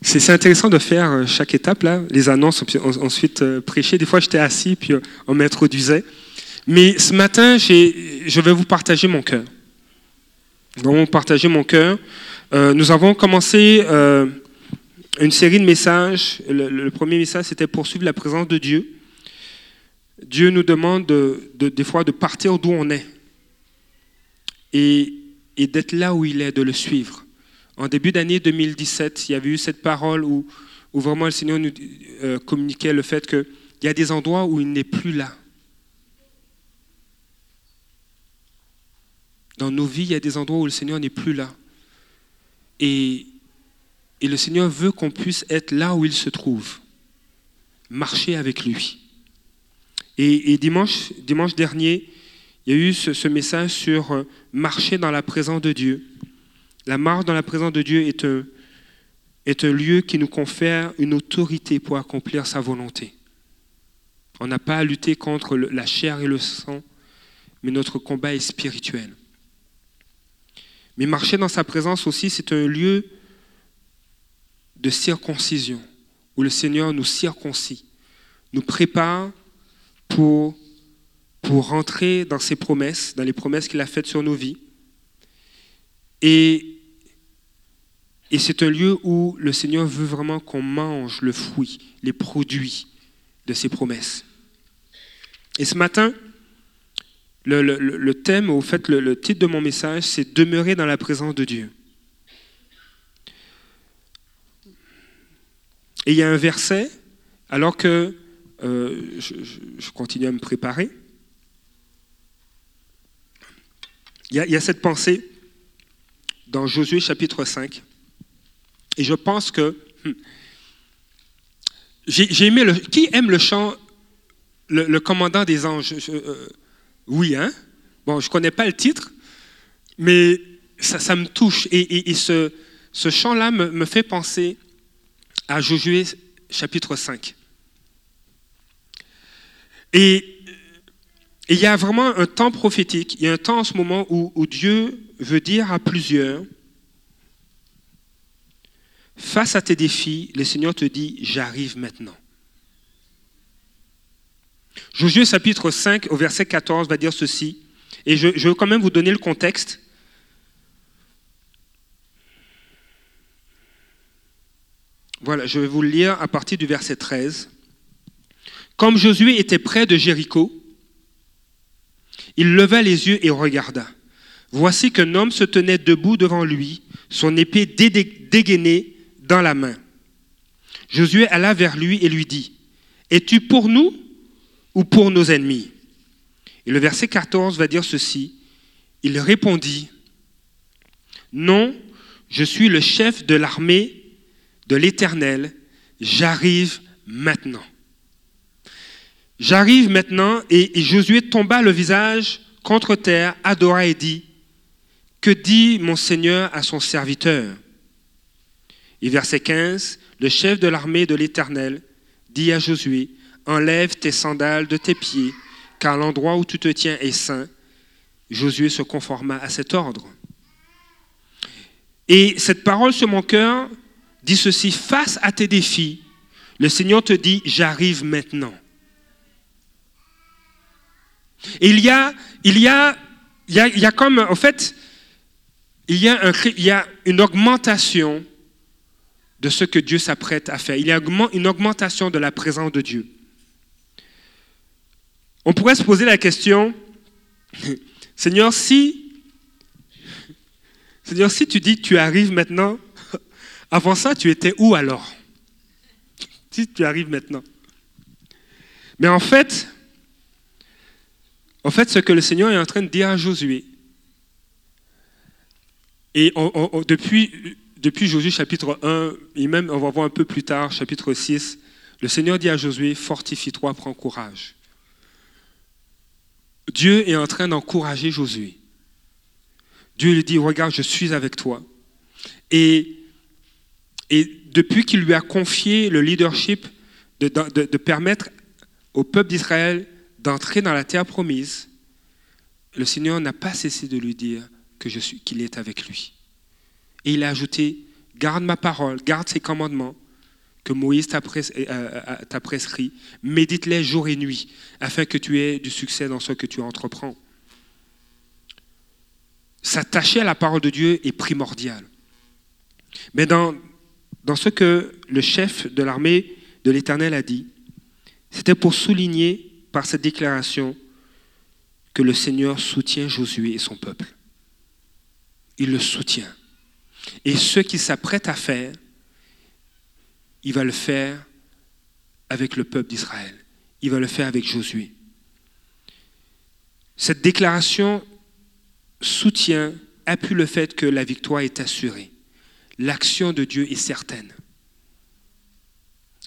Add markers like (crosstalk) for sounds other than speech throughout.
C'est intéressant de faire euh, chaque étape, là, les annonces, ensuite euh, prêcher. Des fois, j'étais assis, puis euh, on m'introduisait. Mais ce matin, je vais vous partager mon cœur. Donc, partager mon cœur. nous avons commencé une série de messages. Le, premier message, c'était poursuivre la présence de Dieu. Dieu nous demande des fois de partir d'où on est et d'être là où il est, de le suivre. En début d'année 2017, il y avait eu cette parole où, vraiment le Seigneur nous euh, communiquait le fait qu'il y a des endroits où il n'est plus là. Dans nos vies, il y a des endroits où le Seigneur n'est plus là. Et, le Seigneur veut qu'on puisse être là où il se trouve, marcher avec lui. Et, dimanche, dernier, il y a eu ce, ce message sur euh, marcher dans la présence de Dieu. La marche dans la présence de Dieu est un, lieu qui nous confère une autorité pour accomplir sa volonté. On n'a pas à lutter contre la chair et le sang, mais notre combat est spirituel. Mais marcher dans sa présence aussi, c'est un lieu de circoncision, où le Seigneur nous circoncis, nous prépare pour, pour rentrer dans ses promesses, dans les promesses qu'il a faites sur nos vies. Et et c'est un lieu où le Seigneur veut vraiment qu'on mange le fruit, les produits de ses promesses. Et ce matin, le, thème, au fait, le, titre de mon message, c'est Demeurer dans la présence de Dieu. Et il y a un verset, alors que euh, je, continue à me préparer, il y, a, il y a cette pensée dans Josué chapitre 5. Et je pense que hmm, j'ai aimé le. Qui aime le chant le, commandant des anges? Euh, Oui, hein? Bon, je ne connais pas le titre, mais ça, ça me touche. Et, ce, ce chant-là me, fait penser à Josué chapitre 5. Et il y a vraiment un temps prophétique, il y a un temps en ce moment où Dieu veut dire à plusieurs Face à tes défis, le Seigneur te dit, j'arrive maintenant. Josué chapitre 5 au verset 14 va dire ceci, et je, veux quand même vous donner le contexte. Voilà, je vais vous le lire à partir du verset 13. Comme Josué était près de Jéricho, il leva les yeux et regarda. Voici qu'un homme se tenait debout devant lui, son épée dégainée dans la main. Josué alla vers lui et lui dit, Es-tu pour nous ou pour nos ennemis? Et le verset 14 va dire ceci, Il répondit, Non, je suis le chef de l'armée de l'Éternel, j'arrive maintenant. J'arrive maintenant et, Josué tomba le visage contre terre, adora et dit, Que dit mon Seigneur à son serviteur? Et verset 15, le chef de l'armée de l'Éternel dit à Josué, enlève tes sandales de tes pieds, car l'endroit où tu te tiens est saint. Josué se conforma à cet ordre. Et cette parole sur mon cœur dit ceci, face à tes défis, le Seigneur te dit, j'arrive maintenant. Il y a, comme, en fait, il y a une augmentation de ce que Dieu s'apprête à faire. Il y a une augmentation de la présence de Dieu. On pourrait se poser la question, (laughs) Seigneur, si, Seigneur, si tu dis tu arrives maintenant, (laughs) avant ça, tu étais où alors? Si tu arrives maintenant. Mais en fait, en fait, ce que le Seigneur est en train de dire à Josué, et depuis depuis Josué chapitre 1, et même on va voir un peu plus tard, chapitre 6, le Seigneur dit à Josué, fortifie-toi, prends courage. Dieu est en train d'encourager Josué. Dieu lui dit, regarde, je suis avec toi. Et, depuis qu'il lui a confié le leadership de, de permettre au peuple d'Israël d'entrer dans la terre promise, le Seigneur n'a pas cessé de lui dire qu'il est avec lui. Et il a ajouté, garde ma parole, garde ses commandements que Moïse t'a prescrit, médite-les jour et nuit, afin que tu aies du succès dans ce que tu entreprends. S'attacher à la parole de Dieu est primordial. Mais dans ce que le chef de l'armée de l'Éternel a dit, c'était pour souligner par cette déclaration que le Seigneur soutient Josué et son peuple. Il le soutient. Et ce qu'il s'apprête à faire, il va le faire avec le peuple d'Israël. Il va le faire avec Josué. Cette déclaration soutient, appuie le fait que la victoire est assurée. L'action de Dieu est certaine.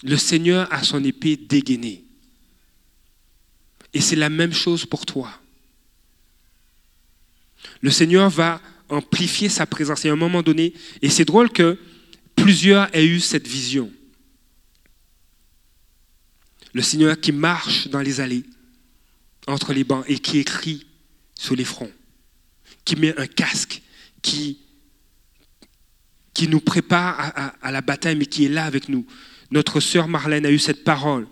Le Seigneur a son épée dégainée. Et c'est la même chose pour toi. Le Seigneur va amplifier sa présence. Et à un moment donné, et c'est drôle que plusieurs aient eu cette vision. Le Seigneur qui marche dans les allées, entre les bancs, et qui écrit sur les fronts, qui met un casque, qui, qui nous prépare à, à la bataille, mais qui est là avec nous. Notre sœur Marlène a eu cette parole,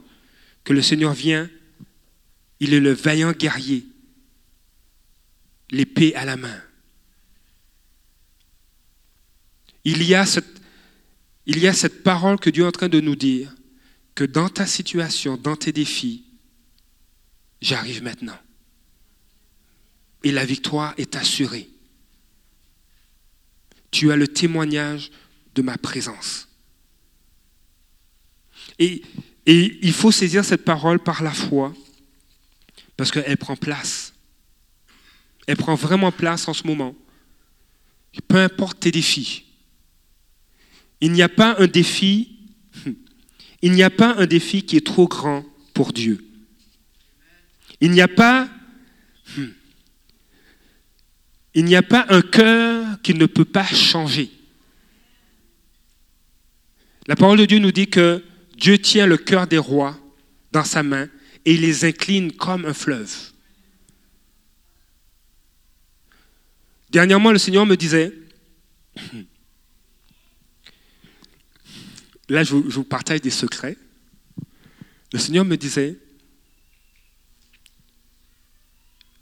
que le Seigneur vient, il est le vaillant guerrier, l'épée à la main. Il y, a cette, parole que Dieu est en train de nous dire, que dans ta situation, dans tes défis, j'arrive maintenant. Et la victoire est assurée. Tu as le témoignage de ma présence. Et il faut saisir cette parole par la foi, parce qu'elle prend place. Elle prend vraiment place en ce moment. Peu importe tes défis. Il n'y a pas un défi, (laughs) il n'y a pas un défi qui est trop grand pour Dieu. Il n'y a pas, (laughs) il n'y a pas un cœur qui ne peut pas changer. La parole de Dieu nous dit que Dieu tient le cœur des rois dans sa main et il les incline comme un fleuve. Dernièrement, le Seigneur me disait, là je vous, partage des secrets, le Seigneur me disait,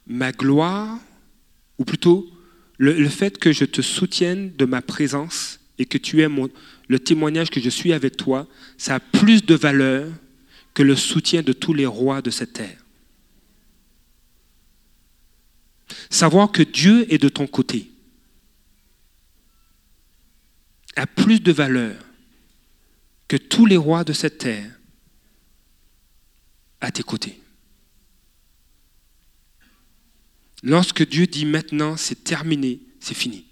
ma gloire, ou plutôt le, fait que je te soutienne de ma présence et que tu aies le témoignage que je suis avec toi, ça a plus de valeur que le soutien de tous les rois de cette terre. Savoir que Dieu est de ton côté a plus de valeur que tous les rois de cette terre à tes côtés. Lorsque Dieu dit maintenant c'est terminé, c'est fini.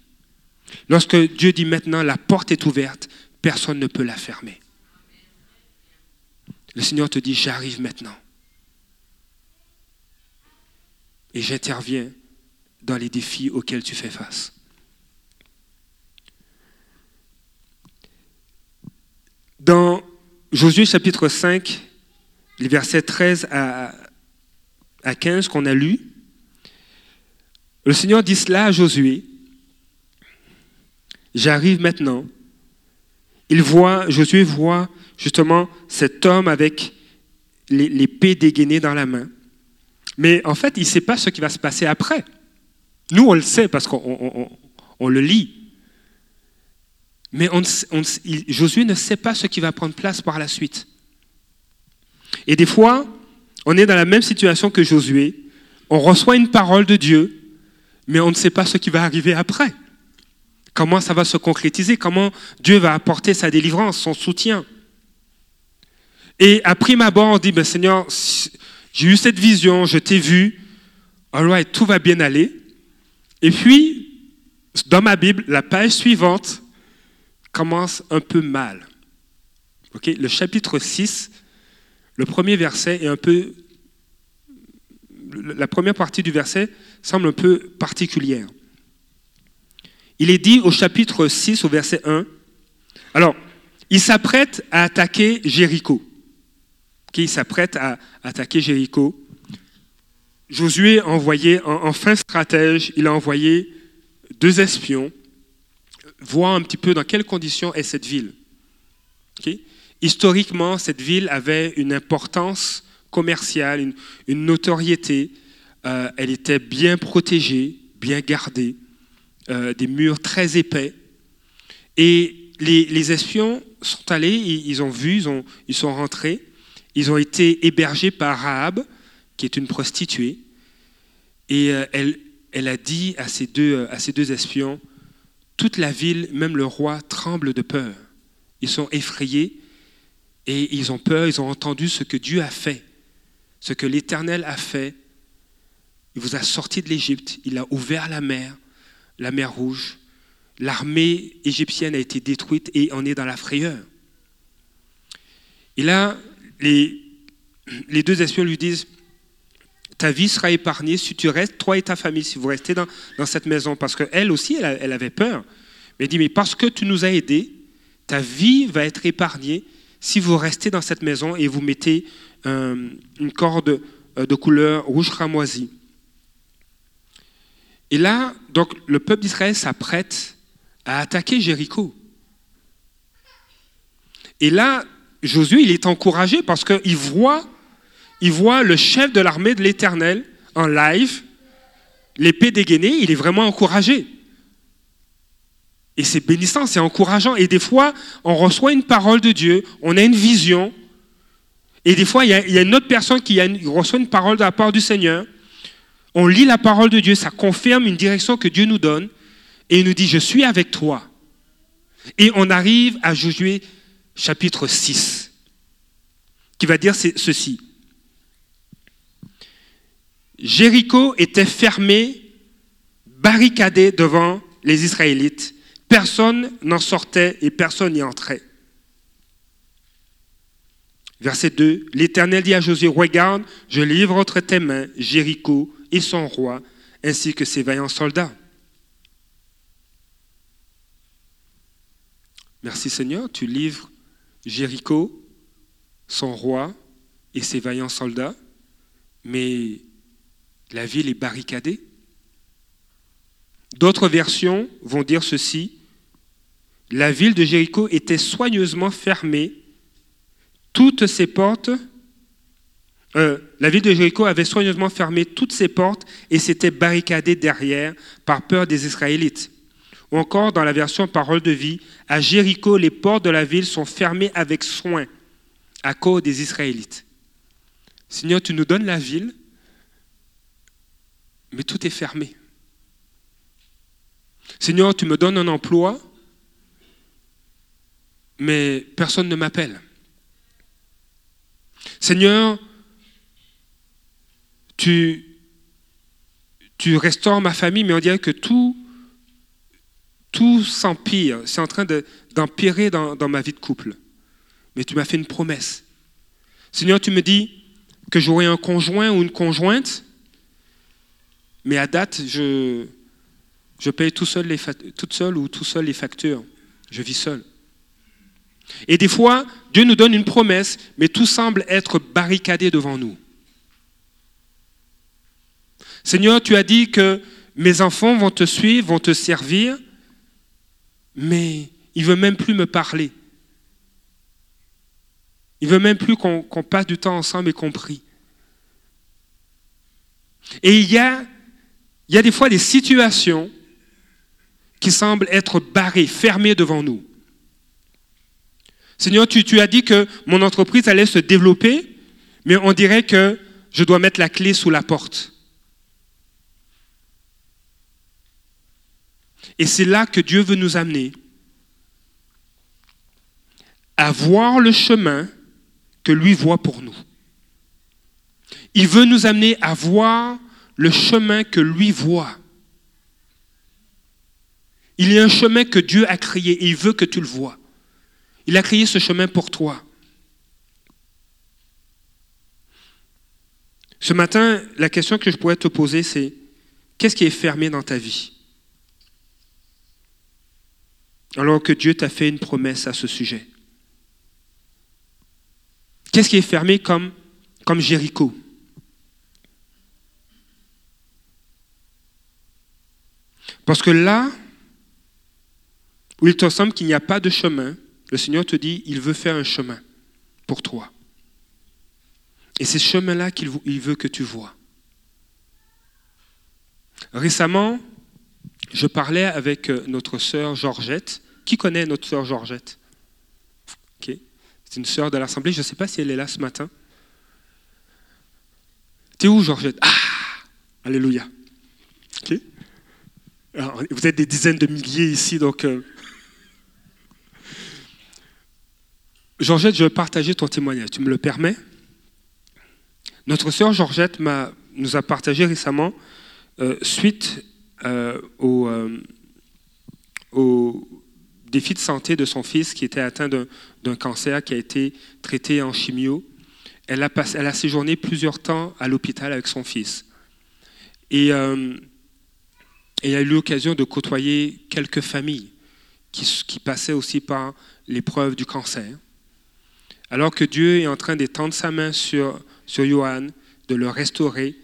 Lorsque Dieu dit maintenant la porte est ouverte, personne ne peut la fermer. Le Seigneur te dit j'arrive maintenant. Et j'interviens dans les défis auxquels tu fais face. Dans Josué chapitre 5, les versets 13 à, 15 qu'on a lus, le Seigneur dit cela à Josué. J'arrive maintenant. Il voit, Josué voit justement cet homme avec l'épée dégainée dans la main. Mais en fait, il ne sait pas ce qui va se passer après. Nous, on le sait parce qu'on le lit. Mais Josué ne sait pas ce qui va prendre place par la suite. Et des fois, on est dans la même situation que Josué. On reçoit une parole de Dieu, mais on ne sait pas ce qui va arriver après. Comment ça va se concrétiser, comment Dieu va apporter sa délivrance, son soutien? Et à prime abord, on dit, ben, Seigneur, j'ai eu cette vision, je t'ai vu, right, tout va bien aller. Et puis, dans ma Bible, la page suivante commence un peu mal. le chapitre 6, le premier verset est un peu... La première partie du verset semble un peu particulière. Il est dit au chapitre 6, au verset 1, alors, il s'apprête à attaquer Jéricho. il s'apprête à attaquer Jéricho. Josué a envoyé, en, fin stratège, il a envoyé deux espions, voir un petit peu dans quelles conditions est cette ville. Historiquement, cette ville avait une importance commerciale, une, notoriété. Euh, elle était bien protégée, bien gardée, euh, des murs très épais. Et les, espions sont allés, ils, ont vu, ils, ont, ils sont rentrés, ils ont été hébergés par Rahab, qui est une prostituée, et euh, elle, elle a dit à ces, deux, à ces deux espions, toute la ville, même le roi, tremble de peur. Ils sont effrayés et ils ont peur, ils ont entendu ce que Dieu a fait, ce que l'Éternel a fait. Il vous a sorti de l'Égypte, il a ouvert la mer, la mer rouge. L'armée égyptienne a été détruite et on est dans la frayeur. Et là, les, deux espions lui disent, ta vie sera épargnée si tu restes, toi et ta famille, si vous restez dans, cette maison. Parce qu'elle aussi, elle, avait peur. Mais elle dit, mais parce que tu nous as aidés, ta vie va être épargnée si vous restez dans cette maison et vous mettez euh, une corde euh, de couleur rouge cramoisi. Et là, donc, le peuple d'Israël s'apprête à attaquer Jéricho. Et là, Josué, il est encouragé parce qu'il voit il voit le chef de l'armée de l'Éternel en live, l'épée dégainée, il est vraiment encouragé. Et c'est bénissant, c'est encourageant. Et des fois, on reçoit une parole de Dieu, on a une vision. Et des fois, il y a, une autre personne qui reçoit une parole de la part du Seigneur. On lit la parole de Dieu, ça confirme une direction que Dieu nous donne. Et il nous dit, je suis avec toi. Et on arrive à Josué chapitre 6, qui va dire ceci. Jéricho était fermé, barricadé devant les Israélites. Personne n'en sortait et personne n'y entrait. Verset 2, l'Éternel dit à Josué, regarde, je livre entre tes mains Jéricho et son roi, ainsi que ses vaillants soldats. Merci Seigneur, tu livres Jéricho, son roi et ses vaillants soldats, mais la ville est barricadée. D'autres versions vont dire ceci. La ville de Jéricho était soigneusement fermée. Toutes ses portes, euh, la ville de Jéricho avait soigneusement fermé toutes ses portes et s'était barricadée derrière par peur des Israélites. Ou encore dans la version Parole de vie, à Jéricho, les portes de la ville sont fermées avec soin à cause des Israélites. Seigneur, tu nous donnes la ville, mais tout est fermé. Seigneur, tu me donnes un emploi, mais personne ne m'appelle. Seigneur, tu, tu restaures ma famille, mais on dirait que tout, tout s'empire. C'est en train d'empirer dans, dans ma vie de couple. Mais tu m'as fait une promesse. Seigneur, tu me dis que j'aurai un conjoint ou une conjointe mais à date, je, je paye tout seul les, toute seule ou tout seul les factures. Je vis seul. Et des fois, Dieu nous donne une promesse, mais tout semble être barricadé devant nous. Seigneur, tu as dit que mes enfants vont te suivre, vont te servir, mais il ne veut même plus me parler. Il ne veut même plus qu'on passe du temps ensemble et qu'on prie. Et il y a il y a des fois des situations qui semblent être barrées, fermées devant nous. Seigneur, tu, as dit que mon entreprise allait se développer, mais on dirait que je dois mettre la clé sous la porte. Et c'est là que Dieu veut nous amener à voir le chemin que lui voit pour nous. Il veut nous amener à voir le chemin que lui voit. Il y a un chemin que Dieu a créé et il veut que tu le vois. Il a créé ce chemin pour toi. Ce matin, la question que je pourrais te poser, c'est qu'est-ce qui est fermé dans ta vie? Alors que Dieu t'a fait une promesse à ce sujet. Qu'est-ce qui est fermé comme, comme Jéricho? Parce que là, où il te semble qu'il n'y a pas de chemin, le Seigneur te dit, il veut faire un chemin pour toi. Et c'est ce chemin-là qu'il veut que tu vois. Récemment, je parlais avec euh, notre sœur Georgette. Qui connaît notre sœur Georgette? C'est une sœur de l'Assemblée. Je ne sais pas si elle est là ce matin. T'es où, Georgette? Ah Alléluia. Vous êtes des dizaines de milliers ici, donc. Euh, Georgette, je vais partager ton témoignage. Tu me le permets? Notre sœur Georgette nous a partagé récemment, euh, suite euh, au, défi de santé de son fils qui était atteint d'un cancer qui a été traité en chimio, elle a, passé, elle a séjourné plusieurs temps à l'hôpital avec son fils. Et, euh, elle a eu l'occasion de côtoyer quelques familles qui, passaient aussi par l'épreuve du cancer. Alors que Dieu est en train d'étendre sa main sur, sur Johan, de le restaurer,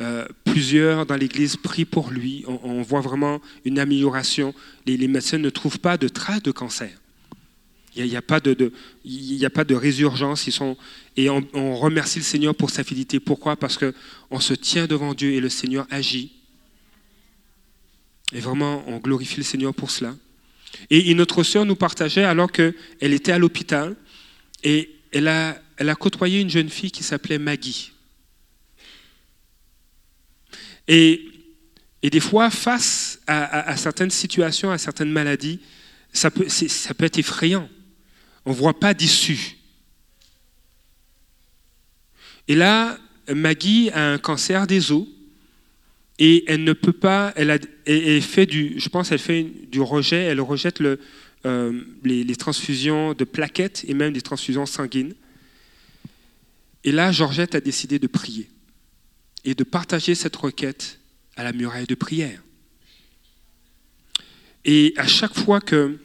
euh, plusieurs dans l'Église prient pour lui. On, voit vraiment une amélioration. Les, médecins ne trouvent pas de traces de cancer. Il n'y a, pas de, il a pas de résurgence. Ils sont, et on, remercie le Seigneur pour sa fidélité. Pourquoi? Parce qu'on se tient devant Dieu et le Seigneur agit. Et vraiment, on glorifie le Seigneur pour cela. Et une autre sœur nous partageait alors qu'elle était à l'hôpital et elle a, côtoyé une jeune fille qui s'appelait Maggie. Et, des fois, face à, à, certaines situations, à certaines maladies, ça peut, ça peut être effrayant. On ne voit pas d'issue. Et là, Maggie a un cancer des os et elle ne peut pas, elle, a, fait du, je pense, elle fait du rejet, elle rejette le, euh, les, les, transfusions de plaquettes et même des transfusions sanguines. Et là, Georgette a décidé de prier et de partager cette requête à la muraille de prière. Et à chaque fois que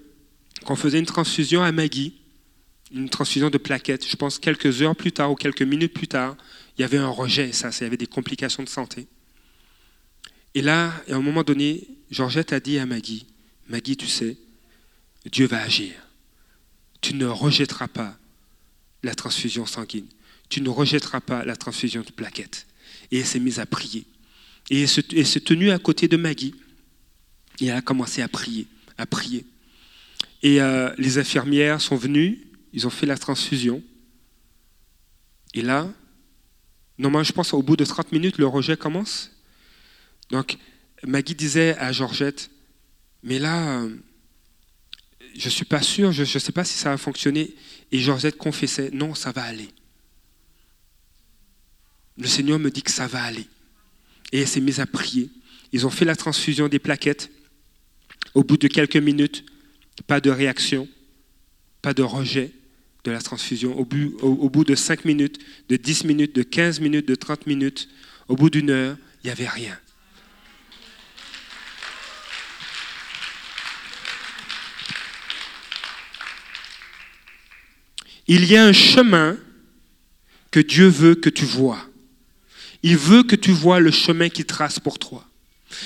qu'on faisait une transfusion à Maggie, une transfusion de plaquettes. Je pense quelques heures plus tard ou quelques minutes plus tard, il y avait un rejet, ça, il y avait des complications de santé. Et là, à un moment donné, Georgette a dit à Maggie, Maggie, tu sais, Dieu va agir. Tu ne rejetteras pas la transfusion sanguine. Tu ne rejetteras pas la transfusion de plaquettes. Et elle s'est mise à prier. Et elle s'est tenue à côté de Maggie. Et elle a commencé à prier, à prier. Et euh, les infirmières sont venues ils ont fait la transfusion. Et là, normalement, je pense au bout de 30 minutes, le rejet commence. Donc, Maggie disait à Georgette, mais là, euh, je ne suis pas sûr, je ne sais pas si ça va fonctionner. Et Georgette confessait, non, ça va aller. Le Seigneur me dit que ça va aller. Et elle s'est mise à prier. Ils ont fait la transfusion des plaquettes. Au bout de quelques minutes, pas de réaction, pas de rejet de la transfusion. Au bout, au, bout de 5 minutes, de 10 minutes, de 15 minutes, de 30 minutes, au bout d'une heure, il n'y avait rien. Il y a un chemin que Dieu veut que tu vois. Il veut que tu vois le chemin qu'il trace pour toi.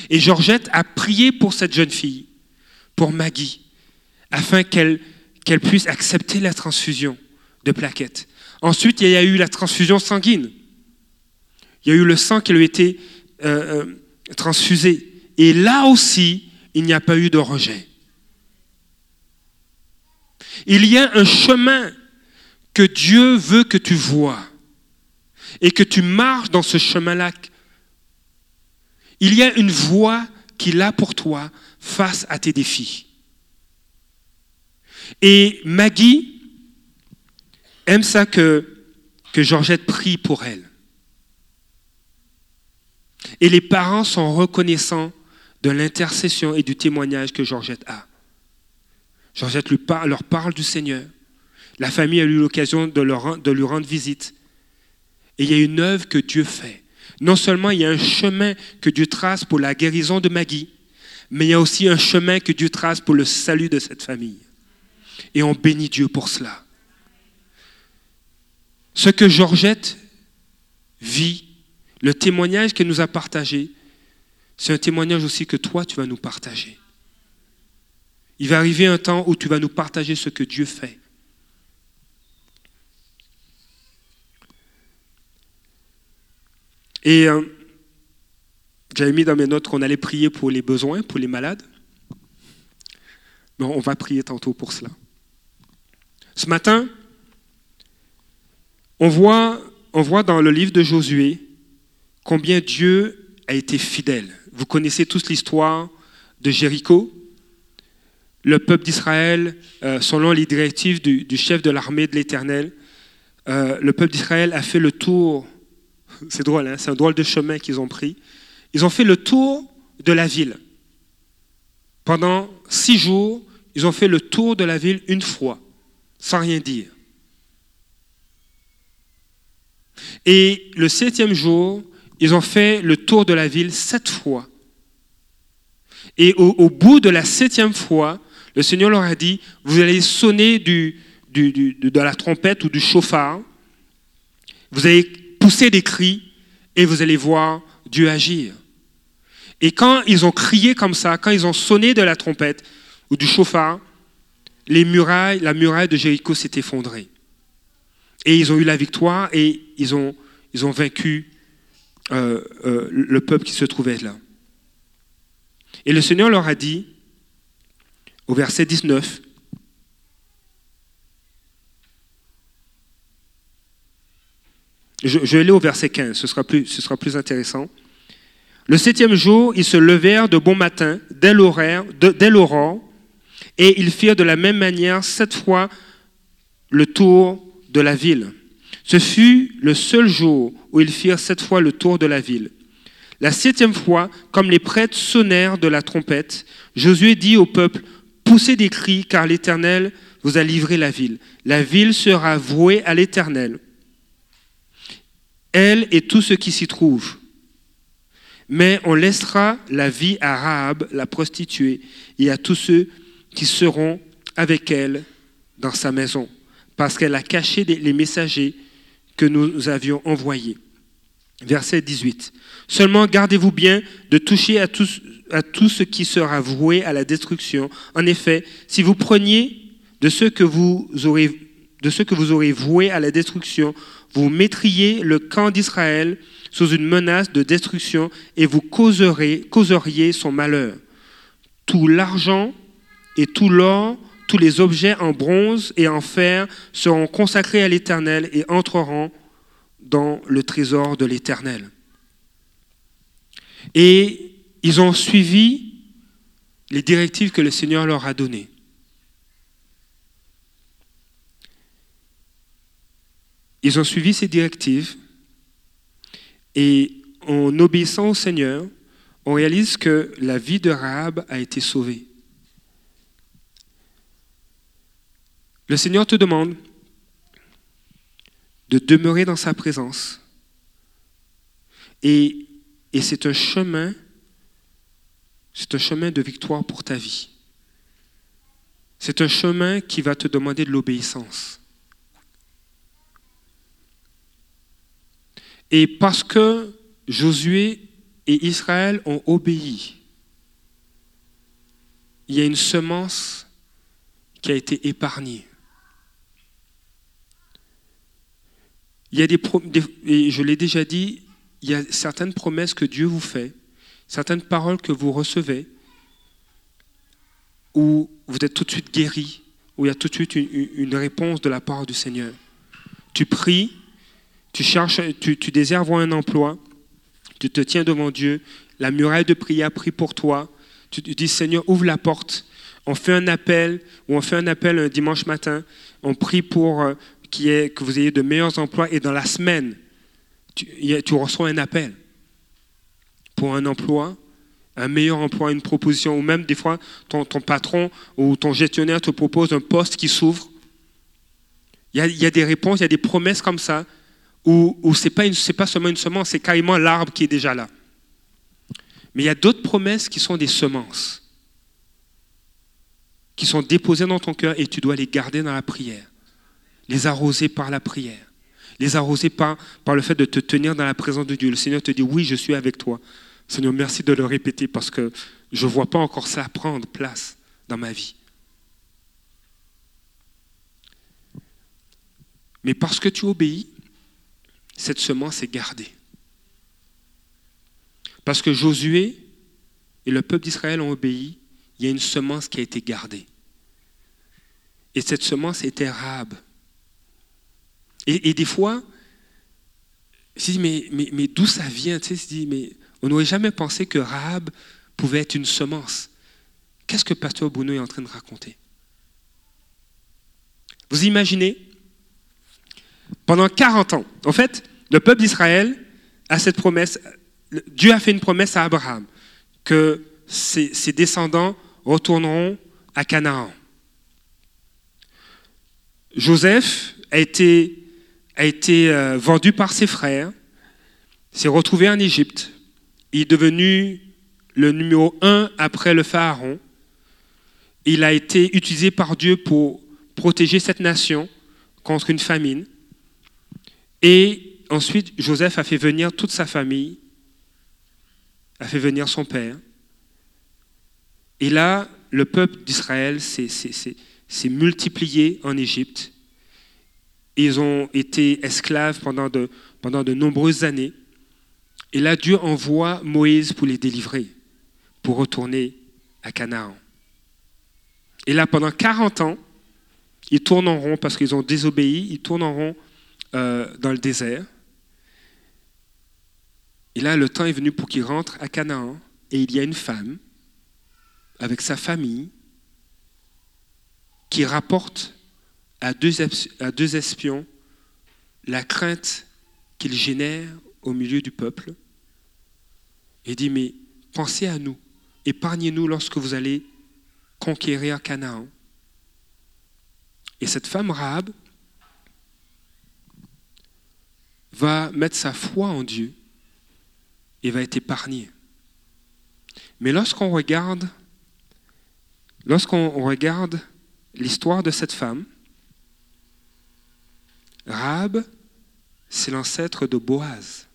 Et Georgette a prié pour cette jeune fille, pour Maggie, afin qu'elle puisse accepter la transfusion de plaquettes. Ensuite, il y a eu la transfusion sanguine. Il y a eu le sang qui lui été euh, euh, transfusé. Et là aussi, il n'y a pas eu de rejet. Il y a un chemin que Dieu veut que tu vois et que tu marches dans ce chemin-là. Il y a une voie qu'il a pour toi face à tes défis. Et Maggie aime ça que, que Georgette prie pour elle. Et les parents sont reconnaissants de l'intercession et du témoignage que Georgette a. Georgette leur parle du Seigneur. La famille a eu l'occasion de, lui rendre visite. Et il y a une œuvre que Dieu fait. Non seulement il y a un chemin que Dieu trace pour la guérison de Maggie, mais il y a aussi un chemin que Dieu trace pour le salut de cette famille. Et on bénit Dieu pour cela. Ce que Georgette vit, le témoignage qu'elle nous a partagé, c'est un témoignage aussi que toi, tu vas nous partager. Il va arriver un temps où tu vas nous partager ce que Dieu fait. Et euh, j'avais mis dans mes notes qu'on allait prier pour les besoins, pour les malades. Mais on va prier tantôt pour cela. Ce matin, on voit, dans le livre de Josué combien Dieu a été fidèle. Vous connaissez tous l'histoire de Jéricho. Le peuple d'Israël, euh, selon les directives du, chef de l'armée de l'Éternel, euh, le peuple d'Israël a fait le tour. C'est drôle, c'est un drôle de chemin qu'ils ont pris. Ils ont fait le tour de la ville. Pendant six jours, ils ont fait le tour de la ville une fois, sans rien dire. Et le septième jour, ils ont fait le tour de la ville sept fois. Et au, bout de la septième fois, le Seigneur leur a dit, vous allez sonner de la trompette ou du chauffard, vous allez pousser des cris et vous allez voir Dieu agir. Et quand ils ont crié comme ça, quand ils ont sonné de la trompette ou du chauffard, les murailles, la muraille de Jéricho s'est effondrée. Et ils ont eu la victoire et ils ont, vaincu euh, euh, le peuple qui se trouvait là. Et le Seigneur leur a dit, au verset 19, je, je vais aller au verset 15, ce sera plus, ce sera plus intéressant. Le septième jour, ils se levèrent de bon matin, dès l'aurore, et ils firent de la même manière sept fois le tour de la ville. Ce fut le seul jour où ils firent sept fois le tour de la ville. La septième fois, comme les prêtres sonnèrent de la trompette, Josué dit au peuple, Poussez des cris, car l'Éternel vous a livré la ville. La ville sera vouée à l'Éternel, elle et tout ce qui s'y trouve mais on laissera la vie à Rahab, la prostituée, et à tous ceux qui seront avec elle dans sa maison, parce qu'elle a caché les messagers que nous avions envoyés. Verset 18. Seulement gardez-vous bien de toucher à tout, ce qui sera voué à la destruction. En effet, si vous preniez de ce que vous aurez, de ce que vous aurez voué à la destruction, vous mettriez le camp d'Israël sous une menace de destruction et vous causeriez son malheur. Tout l'argent et tout l'or, tous les objets en bronze et en fer seront consacrés à l'Éternel et entreront dans le trésor de l'Éternel. Et ils ont suivi les directives que le Seigneur leur a données. Ils ont suivi ces directives et en obéissant au Seigneur, on réalise que la vie de Rahab a été sauvée. Le Seigneur te demande de demeurer dans sa présence. Et, et c'est un chemin, c'est un chemin de victoire pour ta vie. C'est un chemin qui va te demander de l'obéissance. Et parce que Josué et Israël ont obéi, il y a une semence qui a été épargnée. Il y a des, je l'ai déjà dit, il y a certaines promesses que Dieu vous fait, certaines paroles que vous recevez, où vous êtes tout de suite guéri, où il y a tout de suite une réponse de la part du Seigneur. Tu pries, tu cherches, tu, désires avoir un emploi, tu te tiens devant Dieu, la muraille de prière prie pour toi, tu dis Seigneur, ouvre la porte. On fait un appel, ou on fait un appel un dimanche matin, on prie pour euh, que vous ayez de meilleurs emplois, et dans la semaine, tu, reçois un appel pour un emploi, un meilleur emploi, une proposition, ou même des fois, ton, patron ou ton gestionnaire te propose un poste qui s'ouvre. Il y, a, des réponses, il y a des promesses comme ça où, où ce n'est pas, seulement une semence, c'est carrément l'arbre qui est déjà là. Mais il y a d'autres promesses qui sont des semences, qui sont déposées dans ton cœur et tu dois les garder dans la prière, les arroser par la prière, les arroser par, par le fait de te tenir dans la présence de Dieu. Le Seigneur te dit, oui, je suis avec toi. Seigneur, merci de le répéter parce que je ne vois pas encore ça prendre place dans ma vie. Mais parce que tu obéis, cette semence est gardée. Parce que Josué et le peuple d'Israël ont obéi, il y a une semence qui a été gardée. Et cette semence était Rahab. Et, des fois, je dis, mais, mais, mais d'où ça vient? On n'aurait jamais pensé que Rahab pouvait être une semence. Qu'est-ce que Pasteur Bruno est en train de raconter? Vous imaginez Pendant 40 ans, en fait, le peuple d'Israël a cette promesse, Dieu a fait une promesse à Abraham, que ses, descendants retourneront à Canaan. Joseph a été, a été euh, vendu par ses frères, s'est retrouvé en Égypte, il est devenu le numéro un après le pharaon. Il a été utilisé par Dieu pour protéger cette nation contre une famine. Et ensuite, Joseph a fait venir toute sa famille, a fait venir son père. Et là, le peuple d'Israël s'est multiplié en Égypte. Ils ont été esclaves pendant de, nombreuses années. Et là, Dieu envoie Moïse pour les délivrer, pour retourner à Canaan. Et là, pendant 40 ans, ils tournent en rond parce qu'ils ont désobéi, ils tournent en rond euh, dans le désert. Et là, le temps est venu pour qu'ils rentrent à Canaan. Et il y a une femme avec sa famille qui rapporte à deux, à deux espions la crainte qu'il génère au milieu du peuple. Et dit, mais pensez à nous, épargnez-nous lorsque vous allez conquérir Canaan. Et cette femme Rahab va mettre sa foi en Dieu et va être épargnée. Mais lorsqu'on regarde, lorsqu'on regarde l'histoire de cette femme, Rahab, c'est l'ancêtre de Boaz.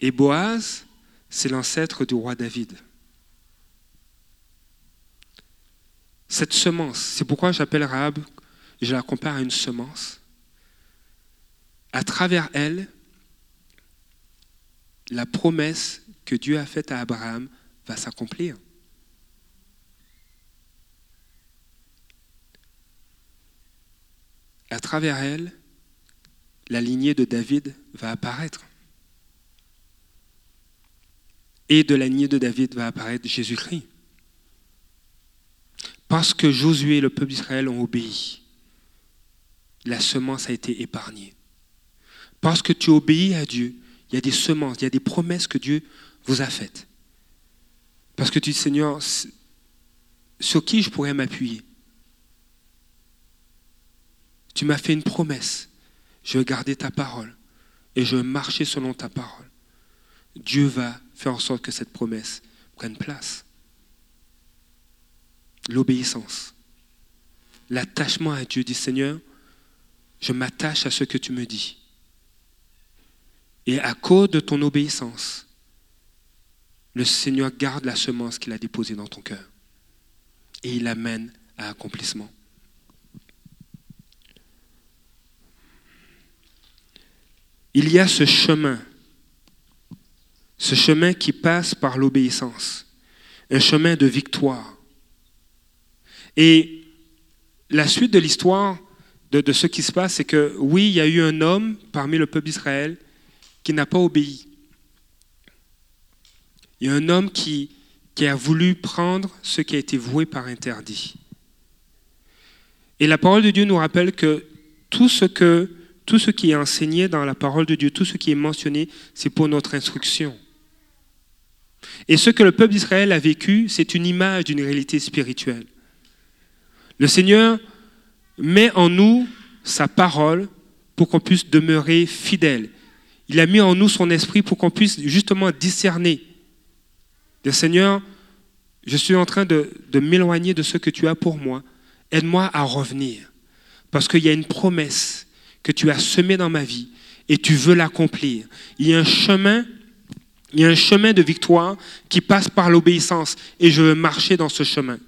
Et Boaz, c'est l'ancêtre du roi David. Cette semence, c'est pourquoi j'appelle Rahab, je la compare à une semence. À travers elle, la promesse que Dieu a faite à Abraham va s'accomplir. À travers elle, la lignée de David va apparaître. Et de la lignée de David va apparaître Jésus-Christ. Parce que Josué et le peuple d'Israël ont obéi, la semence a été épargnée. Parce que tu obéis à Dieu, il y a des semences, il y a des promesses que Dieu vous a faites. Parce que tu dis, Seigneur, sur qui je pourrais m'appuyer? Tu m'as fait une promesse. Je vais garder ta parole et je vais marcher selon ta parole. Dieu va faire en sorte que cette promesse prenne place. L'obéissance. L'attachement à Dieu dit Seigneur, je m'attache à ce que tu me dis. Et à cause de ton obéissance, le Seigneur garde la semence qu'il a déposée dans ton cœur. Et il l'amène à accomplissement. Il y a ce chemin, ce chemin qui passe par l'obéissance, un chemin de victoire. Et la suite de l'histoire de, de, ce qui se passe, c'est que oui, il y a eu un homme parmi le peuple d'Israël qui n'a pas obéi. Il y a un homme qui, a voulu prendre ce qui a été voué par interdit. Et la parole de Dieu nous rappelle que tout ce, que, tout ce qui est enseigné dans la parole de Dieu, tout ce qui est mentionné, c'est pour notre instruction. Et ce que le peuple d'Israël a vécu, c'est une image d'une réalité spirituelle. Le Seigneur met en nous sa parole pour qu'on puisse demeurer fidèle. Il a mis en nous son esprit pour qu'on puisse justement discerner. Le Seigneur, je suis en train de, de m'éloigner de ce que tu as pour moi. Aide-moi à revenir. Parce qu'il y a une promesse que tu as semée dans ma vie et tu veux l'accomplir. Il y a un chemin, il y a un chemin de victoire qui passe par l'obéissance et je veux marcher dans ce chemin.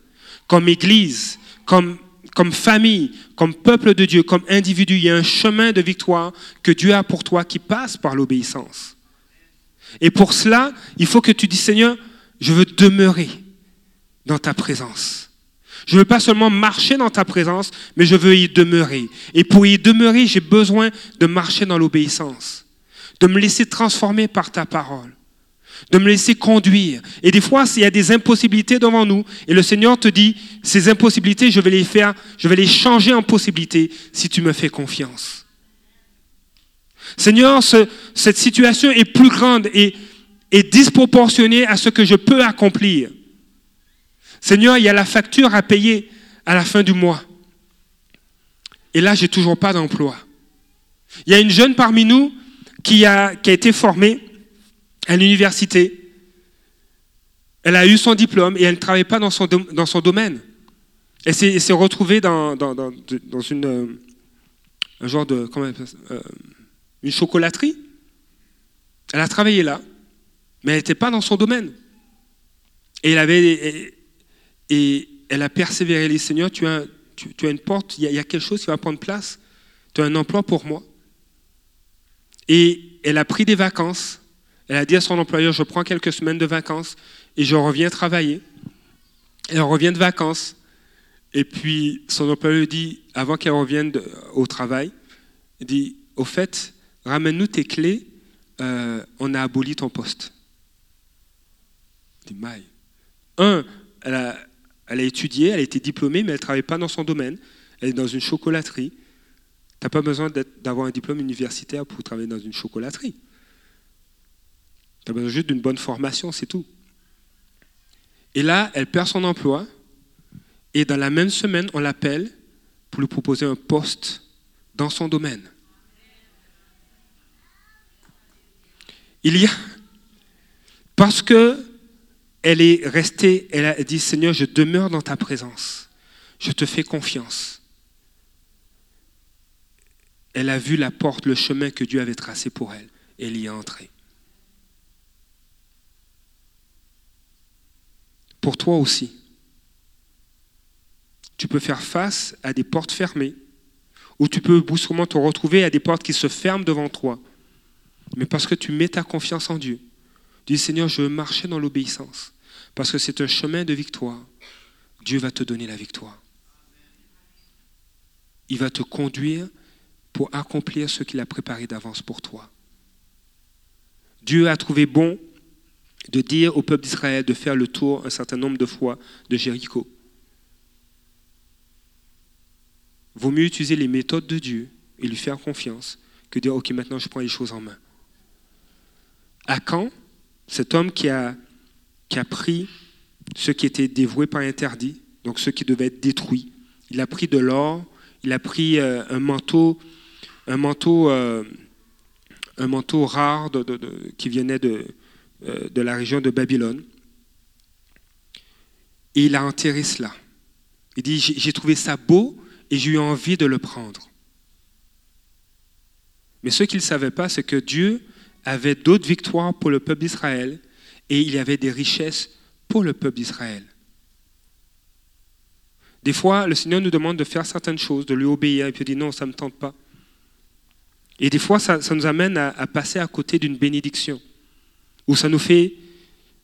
Comme Église, comme comme famille, comme peuple de Dieu, comme individu, il y a un chemin de victoire que Dieu a pour toi qui passe par l'obéissance. Et pour cela, il faut que tu dis, Seigneur, je veux demeurer dans ta présence. Je ne veux pas seulement marcher dans ta présence, mais je veux y demeurer. Et pour y demeurer, j'ai besoin de marcher dans l'obéissance, de me laisser transformer par ta parole, de me laisser conduire. Et des fois, il y a des impossibilités devant nous, et le Seigneur te dit, ces impossibilités, je vais les faire, je vais les changer en possibilités si tu me fais confiance. Seigneur, cette situation est plus grande et, et disproportionnée à ce que je peux accomplir. Seigneur, il y a la facture à payer à la fin du mois. Et là, j'ai toujours pas d'emploi. Il y a une jeune parmi nous qui a, qui a été formée à l'université. Elle a eu son diplôme et elle ne travaille pas dans son, dans son domaine. Elle s'est retrouvée dans, dans, dans, une, euh, un genre de. Comment euh, une chocolaterie. Elle a travaillé là, mais elle n'était pas dans son domaine. Et elle avait. Et elle a persévéré. Elle dit Seigneur, tu as, tu, as une porte, il y, a, quelque chose qui va prendre place. Tu as un emploi pour moi. Et elle a pris des vacances. Elle a dit à son employeur Je prends quelques semaines de vacances et je reviens travailler. Elle revient de vacances. Et puis son employeur dit, avant qu'elle revienne au travail, il dit Au fait, ramène-nous tes clés, euh, on a aboli ton poste. Il dit Maï. Un, elle a, elle a étudié, elle a été diplômée, mais elle ne travaille pas dans son domaine. Elle est dans une chocolaterie. Tu n'as pas besoin d'avoir un diplôme universitaire pour travailler dans une chocolaterie. Tu as besoin juste d'une bonne formation, c'est tout. Et là, elle perd son emploi. Et dans la même semaine, on l'appelle pour lui proposer un poste dans son domaine. Il y a, parce que elle est restée, elle a dit, Seigneur, je demeure dans ta présence. Je te fais confiance. Elle a vu la porte, le chemin que Dieu avait tracé pour elle. Et elle y est entrée. Pour toi aussi, tu peux faire face à des portes fermées, ou tu peux brusquement te retrouver à des portes qui se ferment devant toi. Mais parce que tu mets ta confiance en Dieu, Dis Seigneur, je veux marcher dans l'obéissance. Parce que c'est un chemin de victoire. Dieu va te donner la victoire. Il va te conduire pour accomplir ce qu'il a préparé d'avance pour toi. Dieu a trouvé bon de dire au peuple d'Israël de faire le tour un certain nombre de fois de Jéricho. Vaut mieux utiliser les méthodes de Dieu et lui faire confiance que dire, OK, maintenant je prends les choses en main. À quand cet homme qui a, qui pris ce qui était dévoué par interdit, donc ce qui devait être détruit. Il a pris de l'or, il a pris euh, un manteau, un manteau, euh, rare qui venait de, de la région de Babylone. Et il a enterré cela. Il dit, j'ai trouvé ça beau et j'ai eu envie de le prendre. Mais ce qu'il ne savait pas, c'est que Dieu avait d'autres victoires pour le peuple d'Israël et il y avait des richesses pour le peuple d'Israël. Des fois, le Seigneur nous demande de faire certaines choses, de lui obéir, et puis il dit non, ça ne me tente pas. Et des fois, ça, nous amène à, passer à côté d'une bénédiction, ou ça nous fait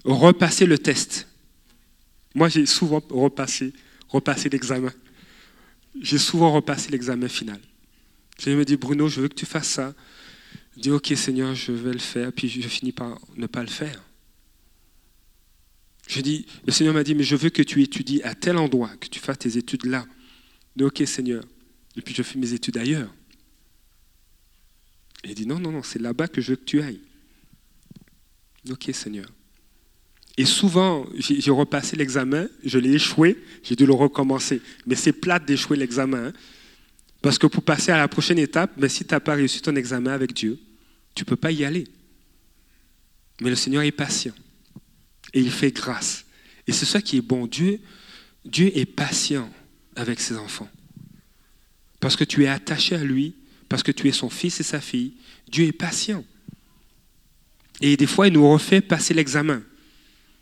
repasser le test. Moi, j'ai souvent repassé, repassé l'examen. J'ai souvent repassé l'examen final. Je me dis, Bruno, je veux que tu fasses ça. Je dis, ok Seigneur, je vais le faire, puis je finis par ne pas le faire. Je dis, le Seigneur m'a dit, mais je veux que tu étudies à tel endroit, que tu fasses tes études là. Je dis, ok Seigneur, et puis je fais mes études ailleurs. Il dit, non, non, non, c'est là-bas que je veux que tu ailles. Ok Seigneur. Et souvent, j'ai repassé l'examen, je l'ai échoué, j'ai dû le recommencer. Mais c'est plate d'échouer l'examen. Hein. Parce que pour passer à la prochaine étape, ben, si tu n'as pas réussi ton examen avec Dieu, tu ne peux pas y aller. Mais le Seigneur est patient. Et il fait grâce. Et c'est ça qui est bon. Dieu, Dieu est patient avec ses enfants. Parce que tu es attaché à lui, parce que tu es son fils et sa fille. Dieu est patient. Et des fois, il nous refait passer l'examen.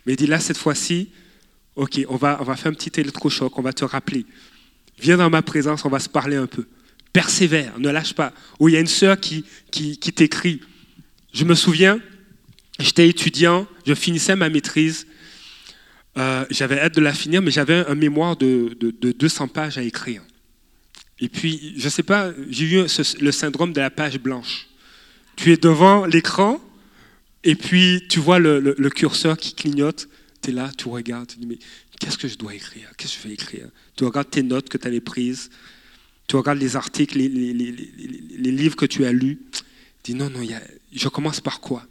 Mais il dit là, cette fois-ci, OK, on va, on va faire un petit électrochoc, on va te rappeler. Viens dans ma présence, on va se parler un peu. Persévère, ne lâche pas. Ou il y a une sœur qui, qui, qui t'écrit. Je me souviens, j'étais étudiant, je finissais ma maîtrise. Euh, j'avais hâte de la finir, mais j'avais un mémoire de, de, de 200 pages à écrire. Et puis, je ne sais pas, j'ai eu le syndrome de la page blanche. Tu es devant l'écran, et puis tu vois le, curseur qui clignote. Tu es là, tu regardes, tu dis, mais qu'est-ce que je dois écrire? Qu'est-ce que je vais écrire? Tu regardes tes notes que tu avais prises, tu regardes les articles, les, livres que tu as lus. Tu dis, non, non, je commence par quoi?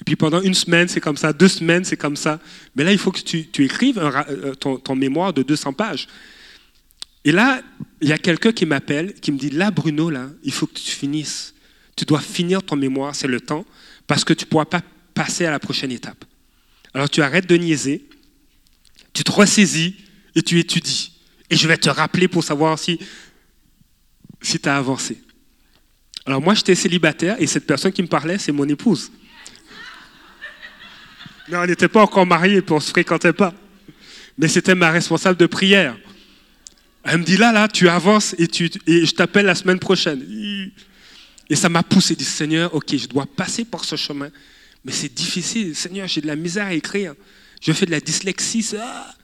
Et puis pendant une semaine, c'est comme ça, deux semaines, c'est comme ça. Mais là, il faut que tu, écrives euh, ton, ton mémoire de 200 pages. Et là, il y a quelqu'un qui m'appelle, qui me dit, là, Bruno, là, il faut que tu finisses. Tu dois finir ton mémoire, c'est le temps, parce que tu ne pourras pas passer à la prochaine étape. Alors tu arrêtes de niaiser, tu te ressaisis et tu étudies. Et je vais te rappeler pour savoir si, si tu as avancé. Alors moi, j'étais célibataire et cette personne qui me parlait, c'est mon épouse. Mais on n'était pas encore mariés, puis on ne se fréquentait pas. Mais c'était ma responsable de prière. Elle me dit là, là, tu avances et, tu, et je t'appelle la semaine prochaine. Et ça m'a poussé, dit Seigneur, ok, je dois passer par ce chemin, mais c'est difficile. Seigneur, j'ai de la misère à écrire. Je fais de la dyslexie. ça.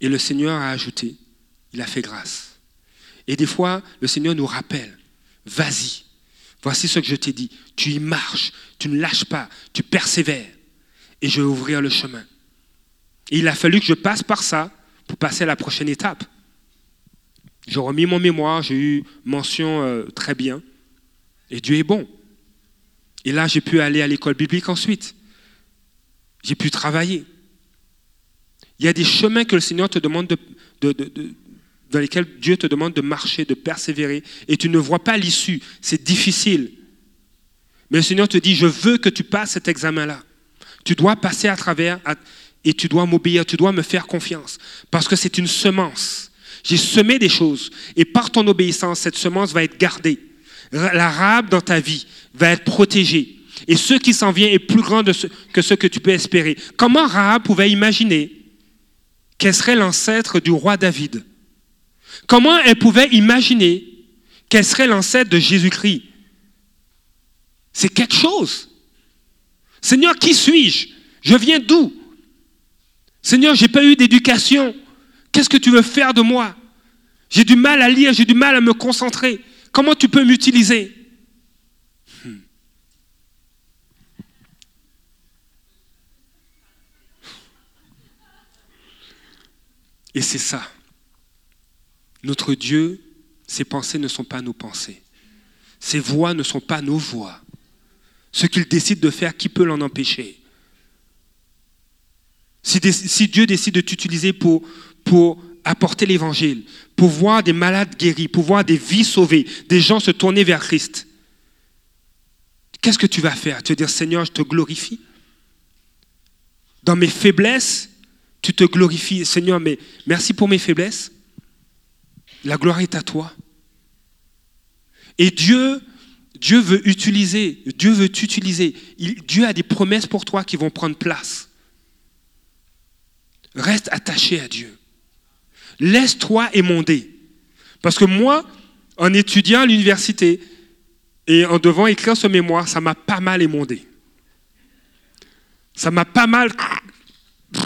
Et le Seigneur a ajouté, il a fait grâce. Et des fois, le Seigneur nous rappelle, vas-y, voici ce que je t'ai dit. Tu y marches, tu ne lâches pas, tu persévères, et je vais ouvrir le chemin. Et il a fallu que je passe par ça pour passer à la prochaine étape. J'ai remis mon mémoire, j'ai eu mention euh, très bien. Et Dieu est bon. Et là, j'ai pu aller à l'école biblique ensuite. J'ai pu travailler. Il y a des chemins que le Seigneur te demande de, dans lesquels Dieu te demande de marcher, de persévérer, et tu ne vois pas l'issue. C'est difficile. Mais le Seigneur te dit, je veux que tu passes cet examen-là. Tu dois passer à travers et tu dois m'obéir, tu dois me faire confiance. Parce que c'est une semence. J'ai semé des choses. Et par ton obéissance, cette semence va être gardée. Ra- La rab dans ta vie va être protégée. Et ce qui s'en vient est plus grand que ce que tu peux espérer. Comment Rahab pouvait imaginer qu'elle serait l'ancêtre du roi David? Comment elle pouvait imaginer qu'elle serait l'ancêtre de Jésus-Christ? C'est quelque chose. Seigneur, qui suis-je? Je viens d'où? Seigneur, j'ai pas eu d'éducation. Qu'est-ce que tu veux faire de moi? J'ai du mal à lire, j'ai du mal à me concentrer. Comment tu peux m'utiliser Hmm. Et c'est ça. Notre Dieu, ses pensées ne sont pas nos pensées. Ses voix ne sont pas nos voix. Ce qu'il décide de faire, qui peut l'en empêcher? Si, Dieu décide de t'utiliser pour apporter l'évangile, pour voir des malades guéris, pour voir des vies sauvées, des gens se tourner vers Christ, qu'est-ce que tu vas faire? Tu vas dire, Seigneur, je te glorifie. Dans mes faiblesses, tu te glorifies. Seigneur, mais merci pour mes faiblesses. La gloire est à toi. Et Dieu, Dieu veut utiliser, Dieu veut t'utiliser. Il- Dieu a des promesses pour toi qui vont prendre place. Reste attaché à Dieu. Laisse-toi émonder. Parce que moi, en étudiant à l'université et en devant écrire ce mémoire, ça m'a pas mal émondé. Ça m'a pas mal. (laughs)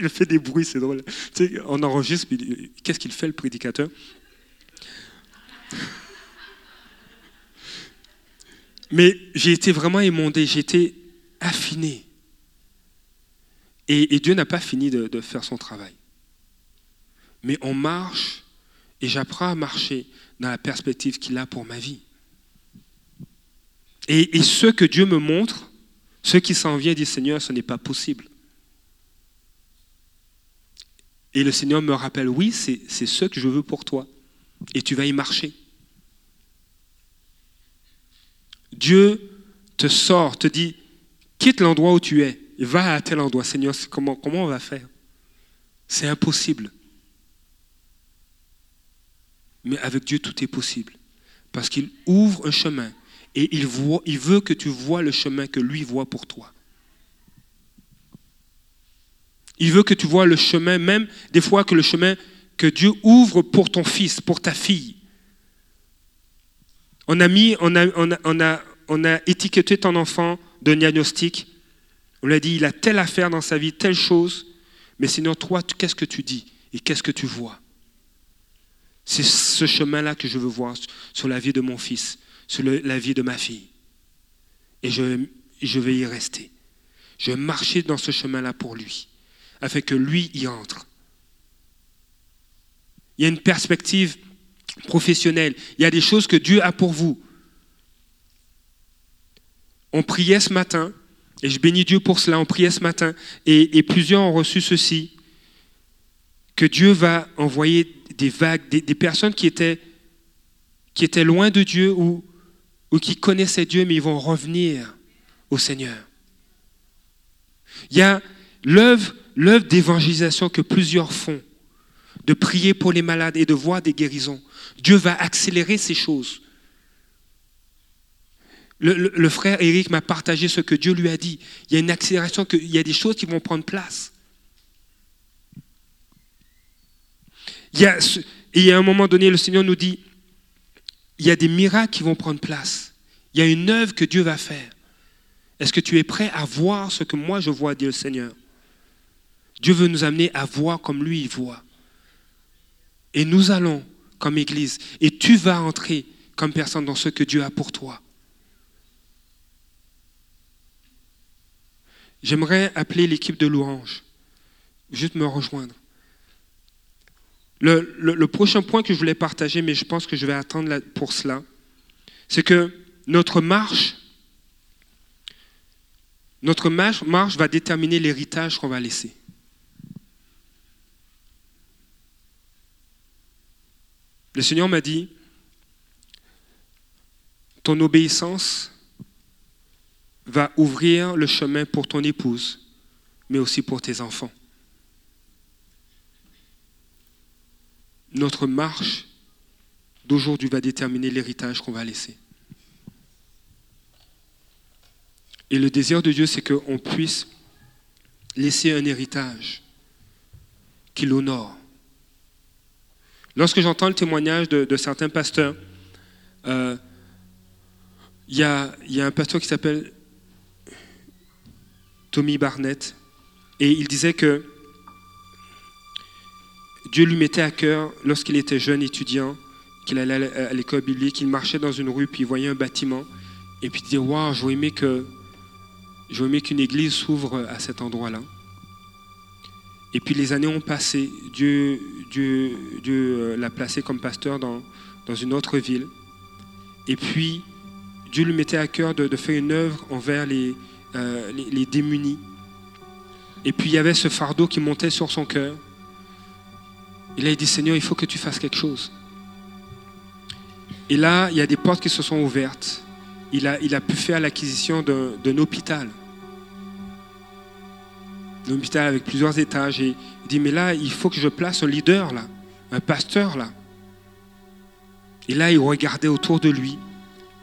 Je fais des bruits, c'est drôle. Tu sais, on enregistre, qu'est-ce qu'il fait le prédicateur? Mais j'ai été vraiment émondé, j'ai été affiné. Et, Dieu n'a pas fini de faire son travail. Mais on marche et j'apprends à marcher dans la perspective qu'il a pour ma vie. Et, ce que Dieu me montre, ce qui s'en vient, dit Seigneur, ce n'est pas possible. Et le Seigneur me rappelle, oui, c'est ce que je veux pour toi. Et tu vas y marcher. Dieu te sort, te dit, quitte l'endroit où tu es va à tel endroit. Seigneur, comment, comment on va faire? C'est impossible. Mais avec Dieu, tout est possible. Parce qu'il ouvre un chemin et il, veut que tu vois le chemin que lui voit pour toi. Il veut que tu vois le chemin, même des fois que le chemin que Dieu ouvre pour ton fils, pour ta fille. On a, mis, on a, on a, on a, on a étiqueté ton enfant de diagnostic. On lui a dit, il a telle affaire dans sa vie, telle chose. Mais sinon, toi, qu'est-ce que tu dis et qu'est-ce que tu vois? C'est ce chemin-là que je veux voir sur la vie de mon fils, sur la vie de ma fille. Et je, je vais y rester. Je vais marcher dans ce chemin-là pour lui, afin que lui y entre. Il y a une perspective professionnelle. Il y a des choses que Dieu a pour vous. On priait ce matin, et je bénis Dieu pour cela, on priait ce matin, et, plusieurs ont reçu ceci, que Dieu va envoyer des vagues, des, personnes qui étaient, qui étaient loin de Dieu ou, ou qui connaissaient Dieu, mais ils vont revenir au Seigneur. Il y a l'œuvre, d'évangélisation que plusieurs font, de prier pour les malades et de voir des guérisons. Dieu va accélérer ces choses. Le, frère Eric m'a partagé ce que Dieu lui a dit. Il y a une accélération, il y a des choses qui vont prendre place. Il y a, et à un moment donné, le Seigneur nous dit, il y a des miracles qui vont prendre place. Il y a une œuvre que Dieu va faire. Est-ce que tu es prêt à voir ce que moi je vois, dit le Seigneur? Dieu veut nous amener à voir comme lui il voit. Et nous allons comme Église. Et tu vas entrer comme personne dans ce que Dieu a pour toi. J'aimerais appeler l'équipe de louange. Juste me rejoindre. Le, prochain point que je voulais partager, mais je pense que je vais attendre pour cela, c'est que notre marche va déterminer l'héritage qu'on va laisser. Le Seigneur m'a dit, ton obéissance va ouvrir le chemin pour ton épouse, mais aussi pour tes enfants. Notre marche d'aujourd'hui va déterminer l'héritage qu'on va laisser. Et le désir de Dieu, c'est qu'on puisse laisser un héritage qui l'honore. Lorsque j'entends le témoignage de, certains pasteurs, euh, il y, a, un pasteur qui s'appelle Tommy Barnett, et il disait que Dieu lui mettait à cœur, lorsqu'il était jeune étudiant, qu'il allait à l'école biblique, qu'il marchait dans une rue, puis il voyait un bâtiment, et puis il disait Waouh, j'aurais aimé que qu'une église s'ouvre à cet endroit-là. Et puis les années ont passé. Dieu, Dieu, Dieu euh, l'a placé comme pasteur dans, une autre ville. Et puis Dieu lui mettait à cœur de, faire une œuvre envers euh, les, les, démunis. Et puis il y avait ce fardeau qui montait sur son cœur. Et là il dit Seigneur, il faut que tu fasses quelque chose. Et là, il y a des portes qui se sont ouvertes. Il a, pu faire l'acquisition d'un hôpital un hôpital avec plusieurs étages. Et il dit, mais là, il faut que je place un leader, là, un pasteur, là. Et là, il regardait autour de lui.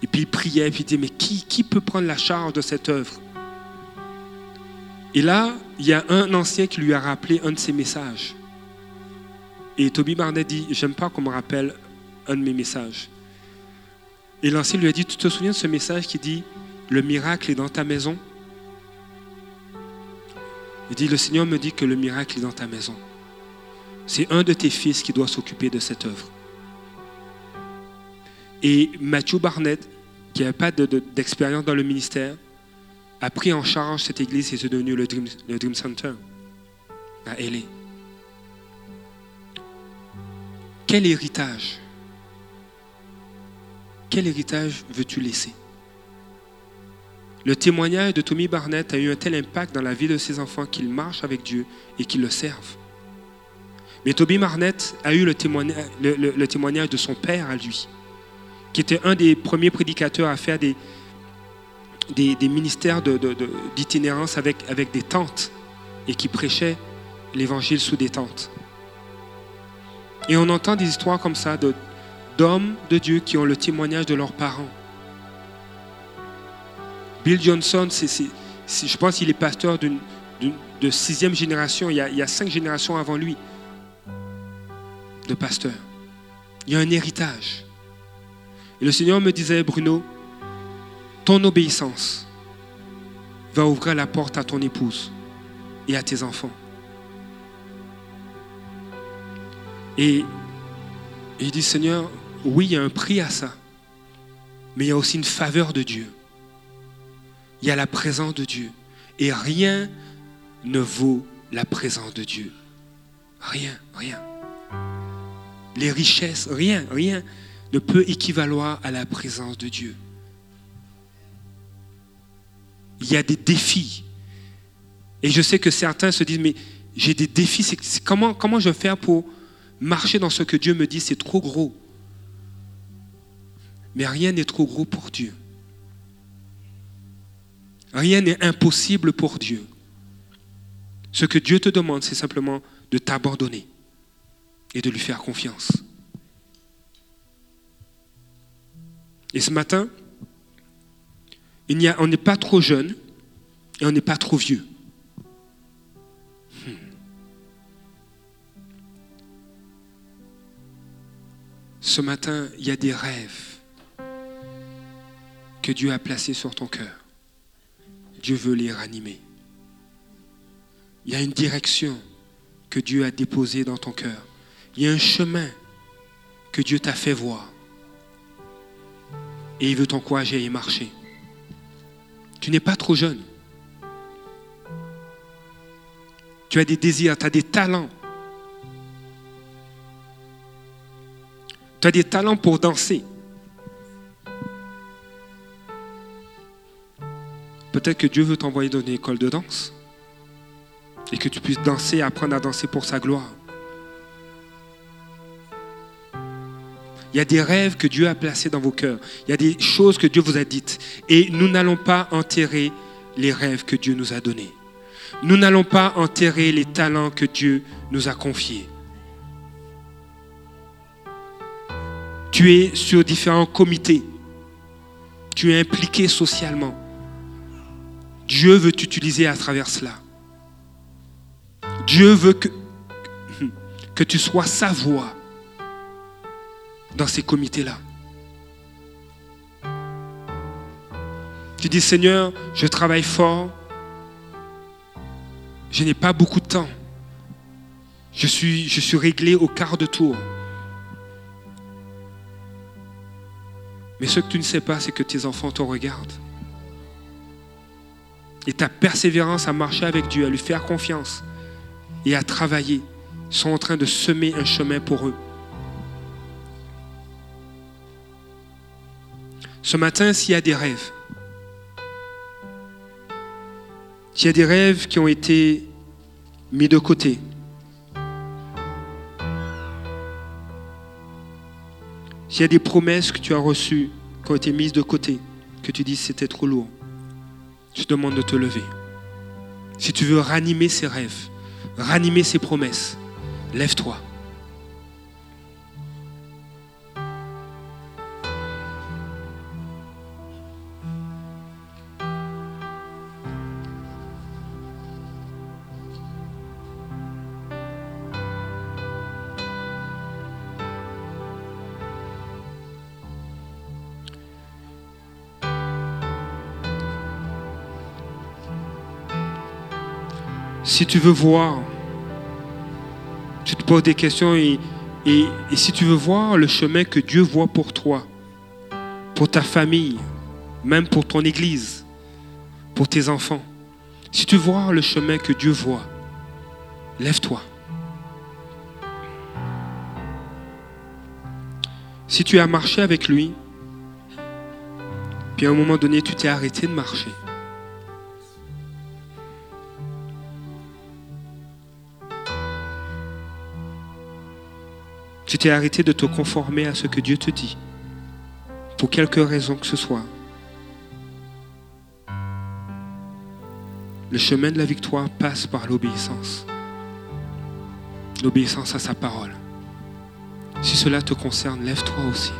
Et puis il priait, et puis il dit, mais qui, qui peut prendre la charge de cette œuvre? Et là, il y a un ancien qui lui a rappelé un de ses messages. Et Toby Barnet dit, j'aime pas qu'on me rappelle un de mes messages. Et l'ancien lui a dit, tu te souviens de ce message qui dit, le miracle est dans ta maison? Il dit, le Seigneur me dit que le miracle est dans ta maison. C'est un de tes fils qui doit s'occuper de cette œuvre. Et Matthew Barnett, qui n'a pas d'expérience dans le ministère, a pris en charge cette église et c'est devenu le Dream, le Dream Center à LA. Quel héritage? Quel héritage veux-tu laisser? Le témoignage de Tommy Barnett a eu un tel impact dans la vie de ses enfants qu'ils marchent avec Dieu et qu'ils le servent. Mais Tommy Barnett a eu le témoignage, de son père à lui, qui était un des premiers prédicateurs à faire des, ministères d'itinérance avec des tentes et qui prêchait l'évangile sous des tentes. Et on entend des histoires comme ça d'hommes de Dieu qui ont le témoignage de leurs parents Bill Johnson, je pense qu'il est pasteur de sixième génération. Il y, a, cinq générations avant lui. de pasteur. Il y a un héritage. Et le Seigneur me disait, Bruno, ton obéissance va ouvrir la porte à ton épouse et à tes enfants. Et, il dit, Seigneur, oui, il y a un prix à ça, mais il y a aussi une faveur de Dieu. Il y a la présence de Dieu. Et rien ne vaut la présence de Dieu. Rien, rien. Les richesses, rien, rien ne peut équivaloir à la présence de Dieu. Il y a des défis. Et je sais que certains se disent, mais j'ai des défis, comment, comment je vais faire pour marcher dans ce que Dieu me dit, c'est trop gros. Mais rien n'est trop gros pour Dieu. Rien n'est impossible pour Dieu. Ce que Dieu te demande, c'est simplement de t'abandonner et de lui faire confiance. Et ce matin, on n'est pas trop jeune et on n'est pas trop vieux. Ce matin, il y a des rêves que Dieu a placés sur ton cœur. Dieu veut les ranimer. Il y a une direction que Dieu a déposée dans ton cœur. Il y a un chemin que Dieu t'a fait voir. Et il veut t'encourager à y marcher. Tu n'es pas trop jeune. Tu as des désirs, tu as des talents. Tu as des talents pour danser. Peut-être que Dieu veut t'envoyer dans une école de danse et que tu puisses danser, apprendre à danser pour sa gloire. Il y a des rêves que Dieu a placés dans vos cœurs. Il y a des choses que Dieu vous a dites. Et nous n'allons pas enterrer les rêves que Dieu nous a donnés. Nous n'allons pas enterrer les talents que Dieu nous a confiés. Tu es sur différents comités. Tu es impliqué socialement. Dieu veut t'utiliser à travers cela. Dieu veut que, tu sois sa voix dans ces comités-là. Tu dis, Seigneur, je travaille fort, je n'ai pas beaucoup de temps, je suis réglé au quart de tour. Mais ce que tu ne sais pas, c'est que tes enfants te regardent. Et ta persévérance à marcher avec Dieu, à lui faire confiance et à travailler, sont en train de semer un chemin pour eux. Ce matin, s'il y a des rêves, s'il y a des rêves qui ont été mis de côté, s'il y a des promesses que tu as reçues qui ont été mises de côté, que tu dis c'était trop lourd, je te demande de te lever. Si tu veux ranimer ces rêves, ranimer ces promesses, lève-toi. Si tu veux voir, tu te poses des questions et, si tu veux voir le chemin que Dieu voit pour toi, pour ta famille, même pour ton église, pour tes enfants, si tu vois le chemin que Dieu voit, lève-toi. Si tu as marché avec lui, puis à un moment donné, tu t'es arrêté de marcher, Tu t'es arrêté de te conformer à ce que Dieu te dit, pour quelque raison que ce soit. Le chemin de la victoire passe par l'obéissance. L'obéissance à sa parole. Si cela te concerne, lève-toi aussi.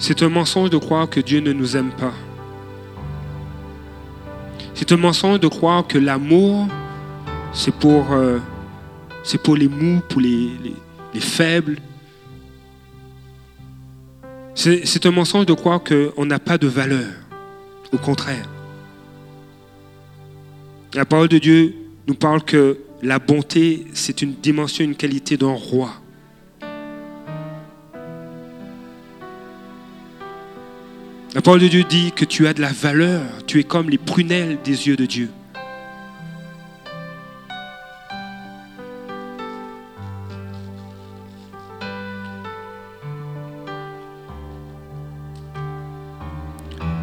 C'est un mensonge de croire que Dieu ne nous aime pas. C'est un mensonge de croire que l'amour, c'est pour, euh, les mous, pour les, les- les faibles. C'est un mensonge de croire qu'on n'a pas de valeur. Au contraire. La parole de Dieu nous parle que la bonté, c'est une dimension, une qualité d'un roi. La parole de Dieu dit que tu as de la valeur, tu es comme les prunelles des yeux de Dieu.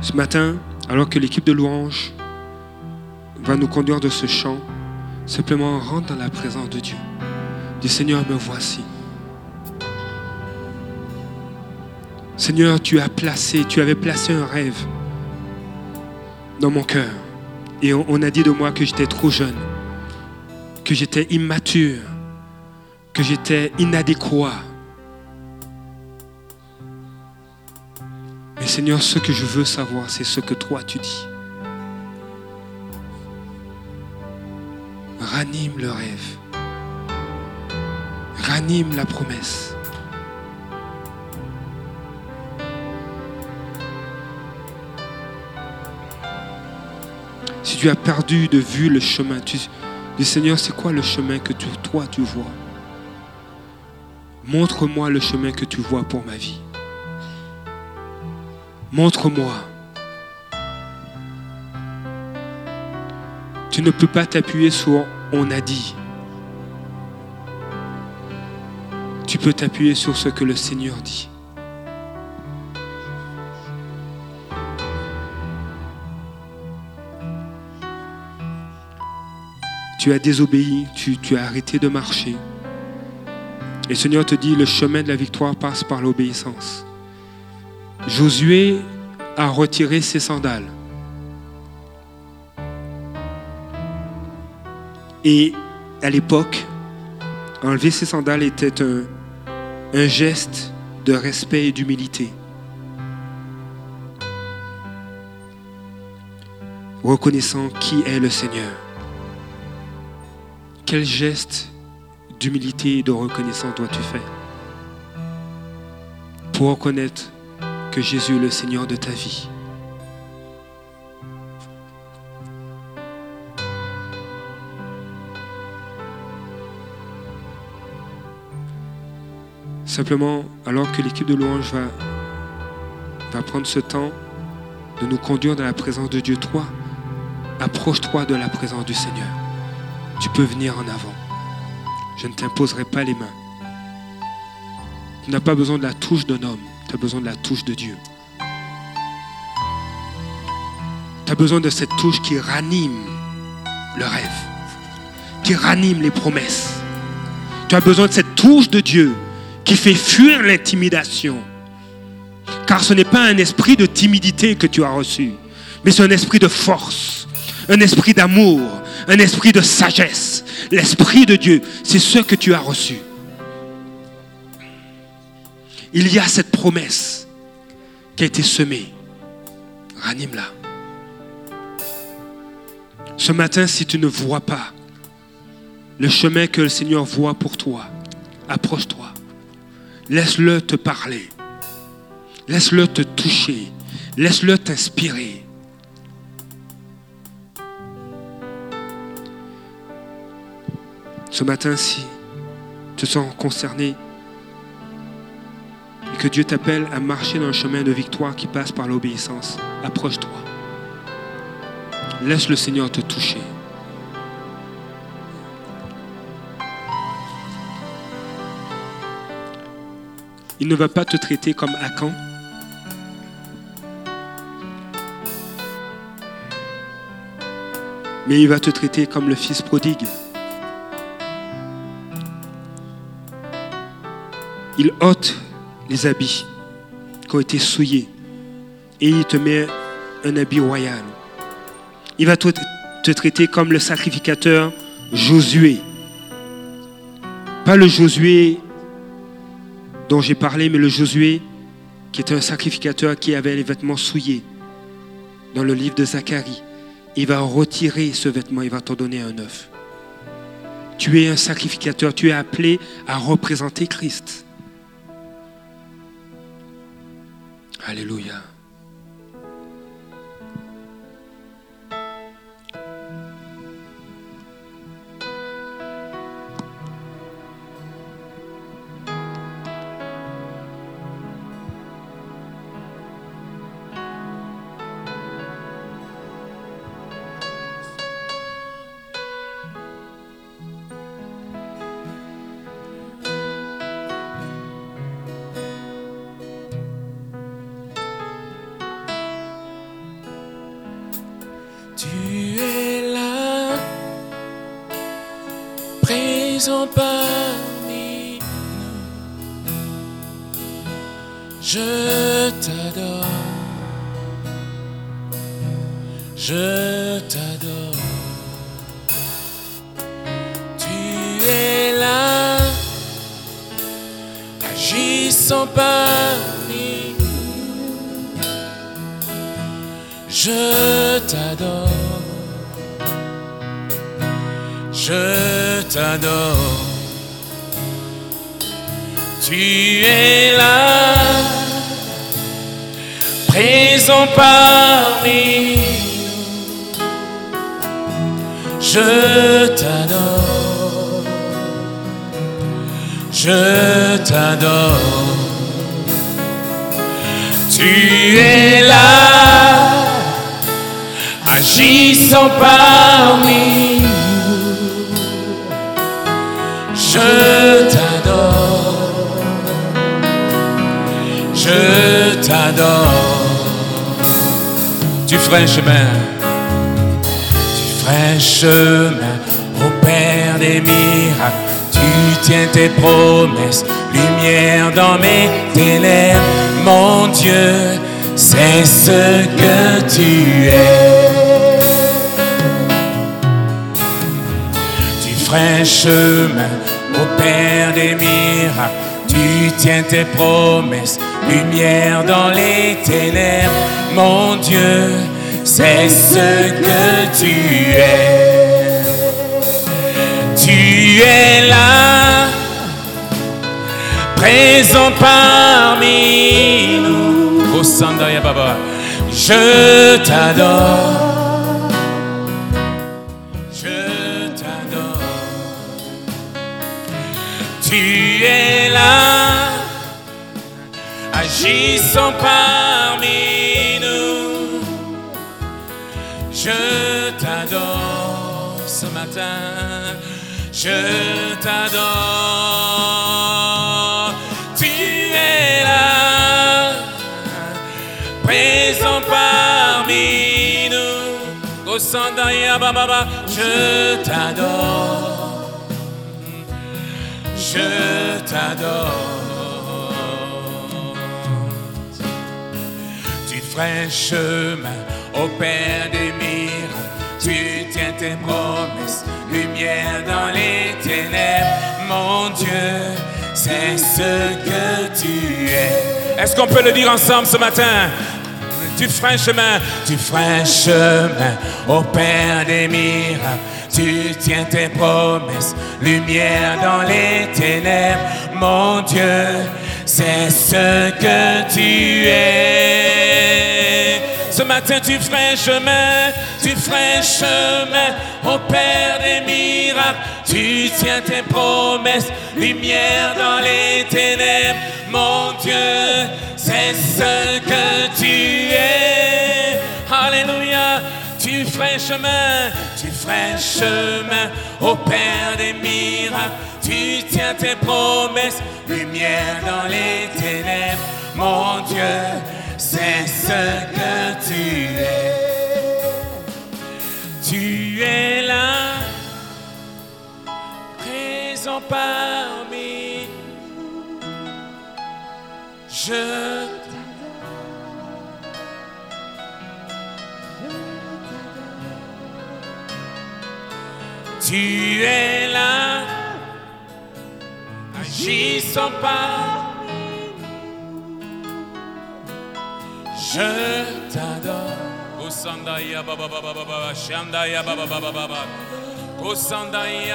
Ce matin, alors que l'équipe de louange va nous conduire de ce chant, simplement rentre dans la présence de Dieu. Dis Seigneur, me voici. Seigneur, tu as placé, tu avais placé un rêve dans mon cœur. Et on, on a dit de moi que j'étais trop jeune, que j'étais immature, que j'étais inadéquat. Mais Seigneur, ce que je veux savoir, c'est ce que toi tu dis. Ranime le rêve. Ranime la promesse. Tu as perdu de vue le chemin, tu Seigneur, c'est quoi le chemin que tu- toi tu vois? Montre-moi le chemin que tu vois pour ma vie. Montre-moi. Tu ne peux pas t'appuyer sur on a dit. Tu peux t'appuyer sur ce que le Seigneur dit. Tu as désobéi, tu, as arrêté de marcher. Et le Seigneur te dit, le chemin de la victoire passe par l'obéissance. Josué a retiré ses sandales. Et à l'époque, enlever ses sandales était un geste de respect et d'humilité. Reconnaissant qui est le Seigneur. Quel geste d'humilité et de reconnaissance dois-tu faire pour reconnaître que Jésus est le Seigneur de ta vie? Simplement, alors que l'équipe de louange va, prendre ce temps de nous conduire dans la présence de Dieu, toi, approche-toi de la présence du Seigneur. Tu peux venir en avant. Je ne t'imposerai pas les mains. Tu n'as pas besoin de la touche d'un homme, tu as besoin de la touche de Dieu. Tu as besoin de cette touche qui ranime le rêve, qui ranime les promesses. Tu as besoin de cette touche de Dieu qui fait fuir l'intimidation. Car ce n'est pas un esprit de timidité que tu as reçu, mais c'est un esprit de force, un esprit d'amour, un esprit de sagesse. L'esprit de Dieu, c'est ce que tu as reçu. Il y a cette promesse qui a été semée. Ranime-la. Ce matin, si tu ne vois pas le chemin que le Seigneur voit pour toi, approche-toi. Laisse-le te parler. Laisse-le te toucher. Laisse-le t'inspirer. Ce matin, si tu te sens concerné et que Dieu t'appelle à marcher dans un chemin de victoire qui passe par l'obéissance, approche-toi. Laisse le Seigneur te toucher. Il ne va pas te traiter comme Akan. Mais il va te traiter comme le fils prodigue. Il ôte les habits qui ont été souillés et il te met un habit royal. Il va te, te traiter comme le sacrificateur Josué. Pas le Josué dont j'ai parlé, mais le Josué qui était un sacrificateur qui avait les vêtements souillés dans le livre de Zacharie. il va retirer ce vêtement, il va t'en donner un neuf. Tu es un sacrificateur, tu es appelé à représenter Christ. Alléluia. Je t'adore, je t'adore. Tu es là, agissant parmi nous. Je t'adore. Je t'adore. Tu es là, présent parmi nous. Je t'adore. Je t'adore. Tu es là, agissant parmi nous. Je t'adore, je t'adore. Tu ferais chemin, tu ferais chemin au Père des miracles. Tu tiens tes promesses, lumière dans mes ténèbres. Mon Dieu, c'est ce que tu es. Tu ferais chemin Père des miracles. Tu tiens tes promesses, lumière dans les ténèbres. Mon Dieu, c'est ce que tu es. Tu es là, présent parmi nous. Je t'adore. Agissant parmi nous. Je t'adore ce matin, je t'adore. Tu es là, présent parmi nous. Au Sandaya Baba, je t'adore. Je t'adore. Un chemin au Père des miracles. Tu tiens tes promesses, lumière dans les ténèbres. Mon Dieu, c'est ce que tu es. Est-ce qu'on peut le dire ensemble ce matin? Tu ferais un chemin, tu ferais un chemin au Père des miracles. Tu tiens tes promesses, lumière dans les ténèbres. Mon Dieu, c'est ce que tu es. Ce matin, tu ferais chemin, tu ferais chemin au Père des miracles. Tu tiens tes promesses, lumière dans les ténèbres. Mon Dieu, c'est ce que tu es. Alléluia. Tu ferais chemin, tu ferais chemin au Père des miracles. Tu tiens tes promesses, lumière dans les ténèbres. Mon Dieu, c'est ce que tu es. Tu es là, présent parmi. Je Tu es là, agissant pas. Je t'adore. Sandaya baba baba baba Shandaya baba baba baba Oh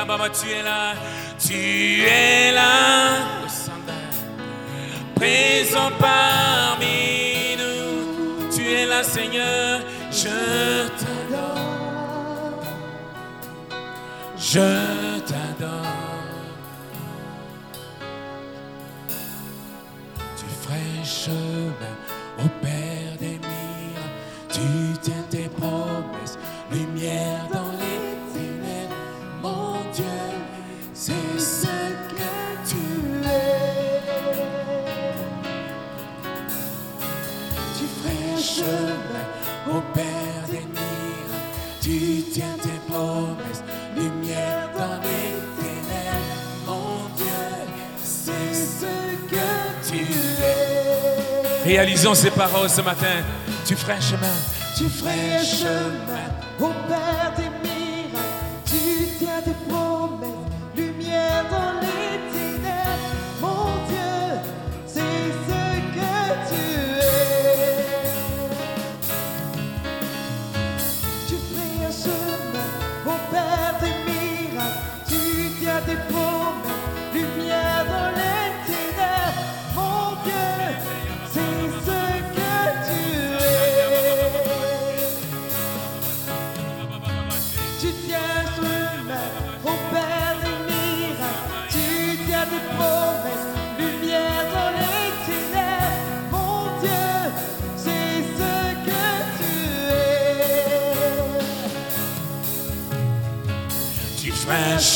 baba tu es là Tu es là Oh Sandaya Présent parmi nous Tu es là Seigneur Je t'adore Je t'adore chemin Réalisons ces paroles ce matin. Tu ferais un chemin. Tu ferais un chemin. Au Père des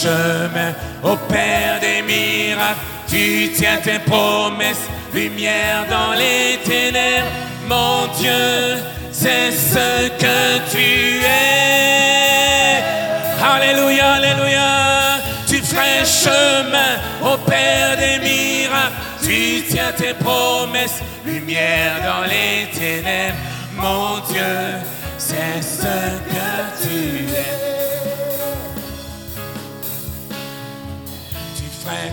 chemin au Père des miracles. Tu tiens tes promesses, lumière dans les ténèbres. Mon Dieu, c'est ce que tu es. Alléluia, Alléluia. Tu ferais chemin au Père des miracles. Tu tiens tes promesses, lumière dans les ténèbres. Mon Dieu, c'est ce que tu es.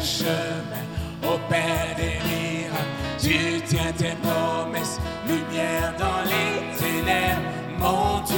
Chemin au Père des miracles. Tu tiens tes promesses, lumière dans les ténèbres. Mon Dieu,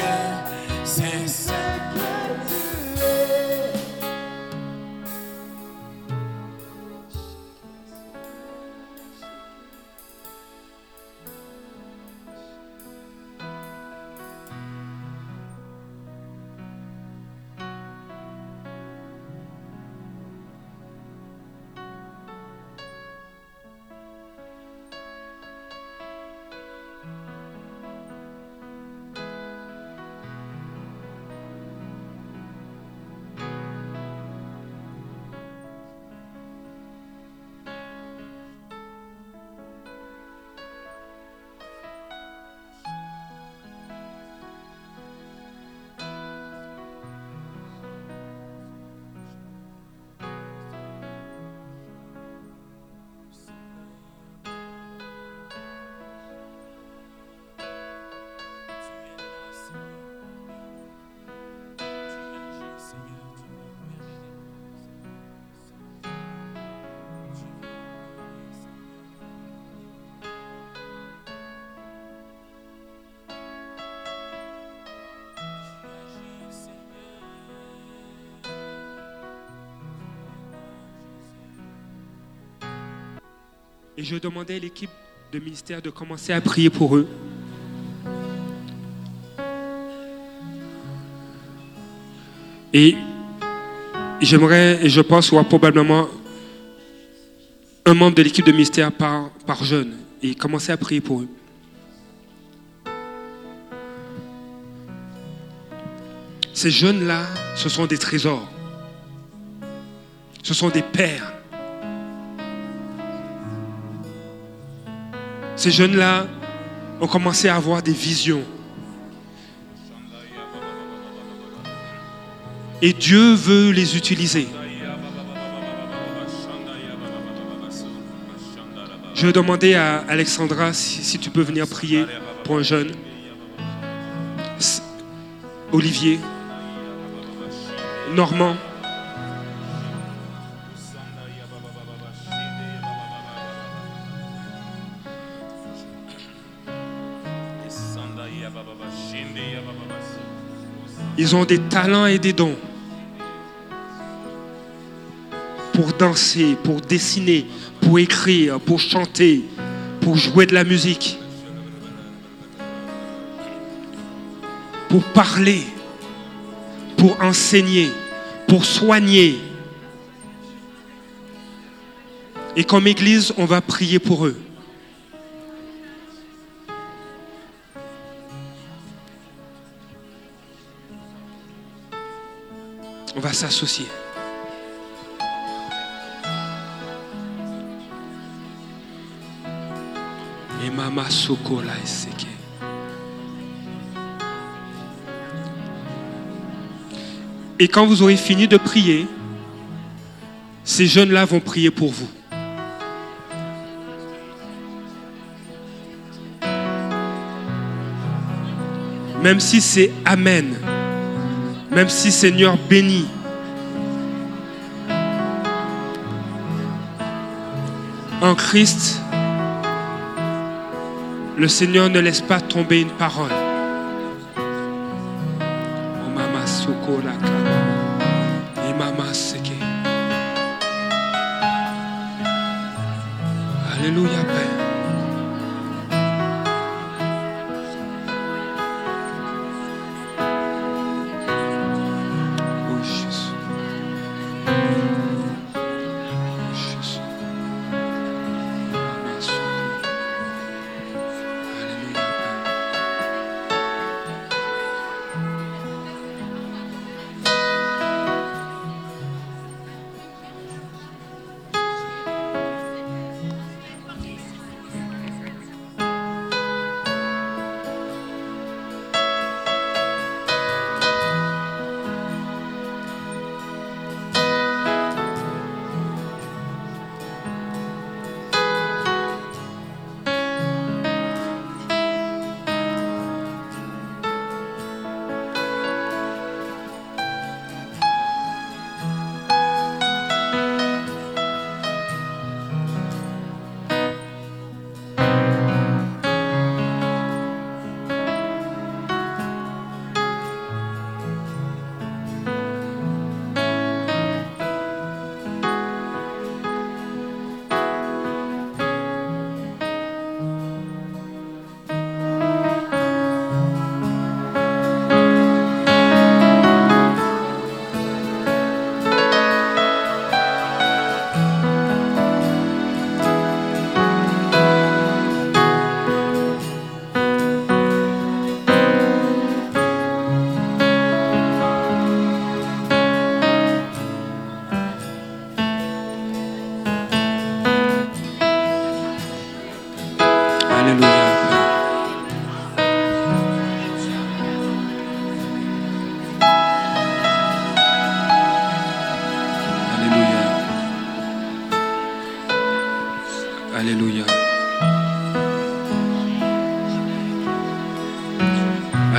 Et je demandais à l'équipe de ministère de commencer à prier pour eux. Et j'aimerais, et je pense, voir probablement un membre de l'équipe de ministère par, par jeune et commencer à prier pour eux. Ces jeunes-là, ce sont des trésors. Ce sont des pères. Ces jeunes-là ont commencé à avoir des visions. Et Dieu veut les utiliser. Je vais demander à Alexandra si, tu peux venir prier pour un jeune. Olivier. Normand. Ils ont des talents et des dons pour danser, pour dessiner, pour écrire, pour chanter, pour jouer de la musique, pour parler, pour enseigner, pour soigner. Et comme Église, on va prier pour eux. S'associer. Et Mama Sokola. Et quand vous aurez fini de prier, ces jeunes-là vont prier pour vous. Même si c'est Amen. Même si Seigneur bénit. En Christ, le Seigneur ne laisse pas tomber une parole.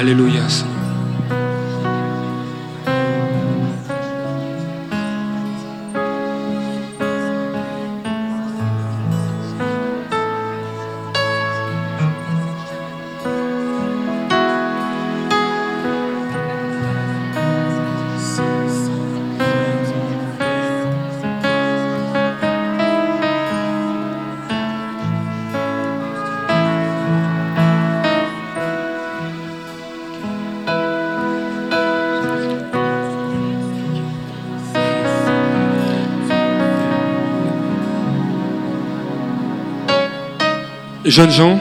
Alléluia, Jeunes gens,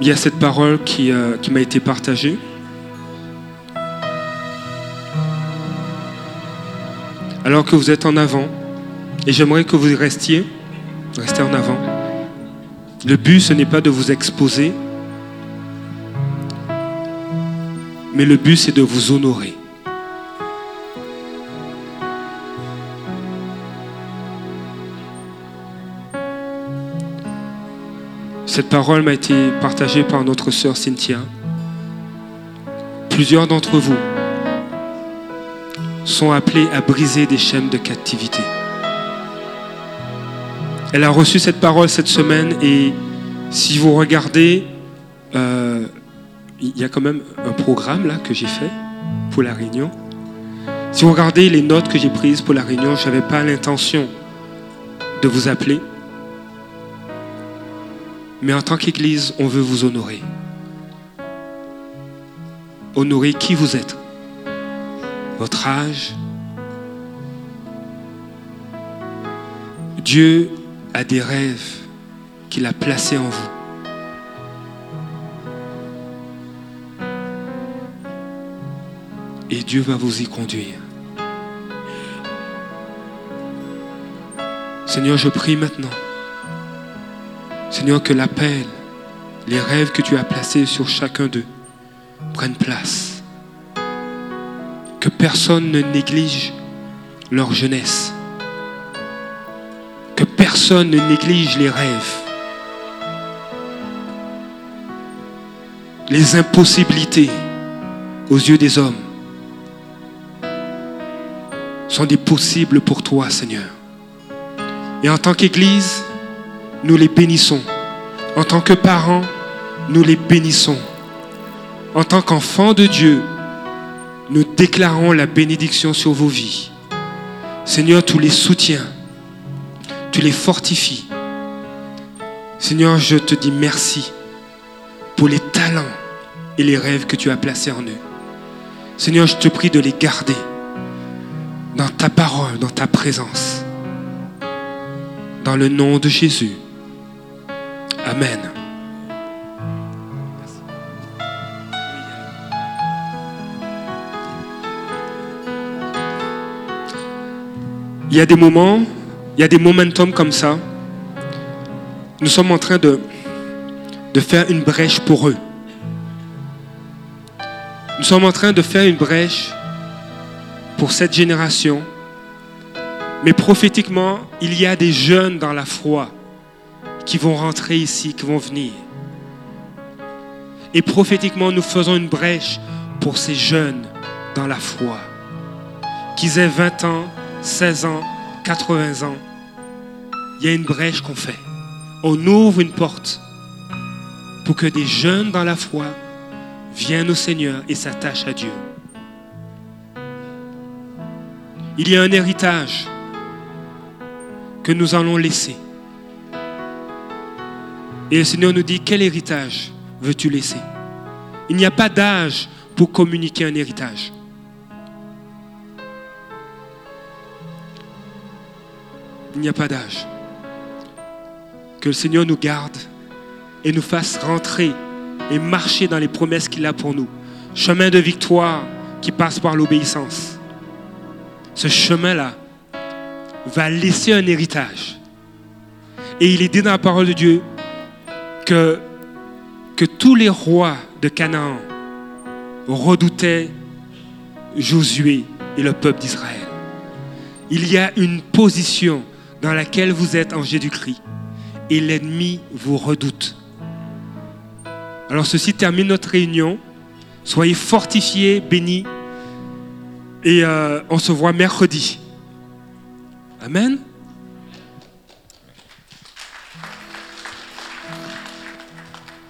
il y a cette parole qui, euh, qui m'a été partagée. Alors que vous êtes en avant, et j'aimerais que vous restiez, restez en avant. Le but, ce n'est pas de vous exposer, mais le but, c'est de vous honorer. Cette parole m'a été partagée par notre sœur Cynthia. Plusieurs d'entre vous sont appelés à briser des chaînes de captivité. Elle a reçu cette parole cette semaine et si vous regardez, euh, il y a quand même un programme là que j'ai fait pour la réunion. Si vous regardez les notes que j'ai prises pour la réunion, je n'avais pas l'intention de vous appeler. Mais en tant qu'Église, on veut vous honorer. Honorer qui vous êtes, votre âge. Dieu a des rêves qu'il a placés en vous. Et Dieu va vous y conduire. Seigneur, je prie maintenant. Seigneur, que l'appel, les rêves que tu as placés sur chacun d'eux prennent place. Que personne ne néglige leur jeunesse. Que personne ne néglige les rêves. Les impossibilités aux yeux des hommes sont des possibles pour toi, Seigneur. Et en tant qu'Église, nous les bénissons. En tant que parents, nous les bénissons. En tant qu'enfants de Dieu, nous déclarons la bénédiction sur vos vies. Seigneur, tu les soutiens, tu les fortifies. Seigneur, je te dis merci pour les talents et les rêves que tu as placés en eux. Seigneur, je te prie de les garder dans ta parole, dans ta présence. Dans le nom de Jésus. Amen. Il y a des moments, il y a des momentum comme ça. Nous sommes en train de, de faire une brèche pour eux. Nous sommes en train de faire une brèche pour cette génération. Mais prophétiquement, il y a des jeunes dans la foi qui vont rentrer ici, qui vont venir. Et prophétiquement, nous faisons une brèche pour ces jeunes dans la foi. Qu'ils aient 20 ans, 16 ans, 80 ans. Il y a une brèche qu'on fait. On ouvre une porte pour que des jeunes dans la foi viennent au Seigneur et s'attachent à Dieu. Il y a un héritage que nous allons laisser. Et le Seigneur nous dit, quel héritage veux-tu laisser? Il n'y a pas d'âge pour communiquer un héritage. Il n'y a pas d'âge. Que le Seigneur nous garde et nous fasse rentrer et marcher dans les promesses qu'il a pour nous. Chemin de victoire qui passe par l'obéissance. Ce chemin-là va laisser un héritage. Et il est dit dans la parole de Dieu que, tous les rois de Canaan redoutaient Josué et le peuple d'Israël. Il y a une position dans laquelle vous êtes en Jésus-Christ et l'ennemi vous redoute. Alors ceci termine notre réunion. Soyez fortifiés, bénis et euh, on se voit mercredi. Amen.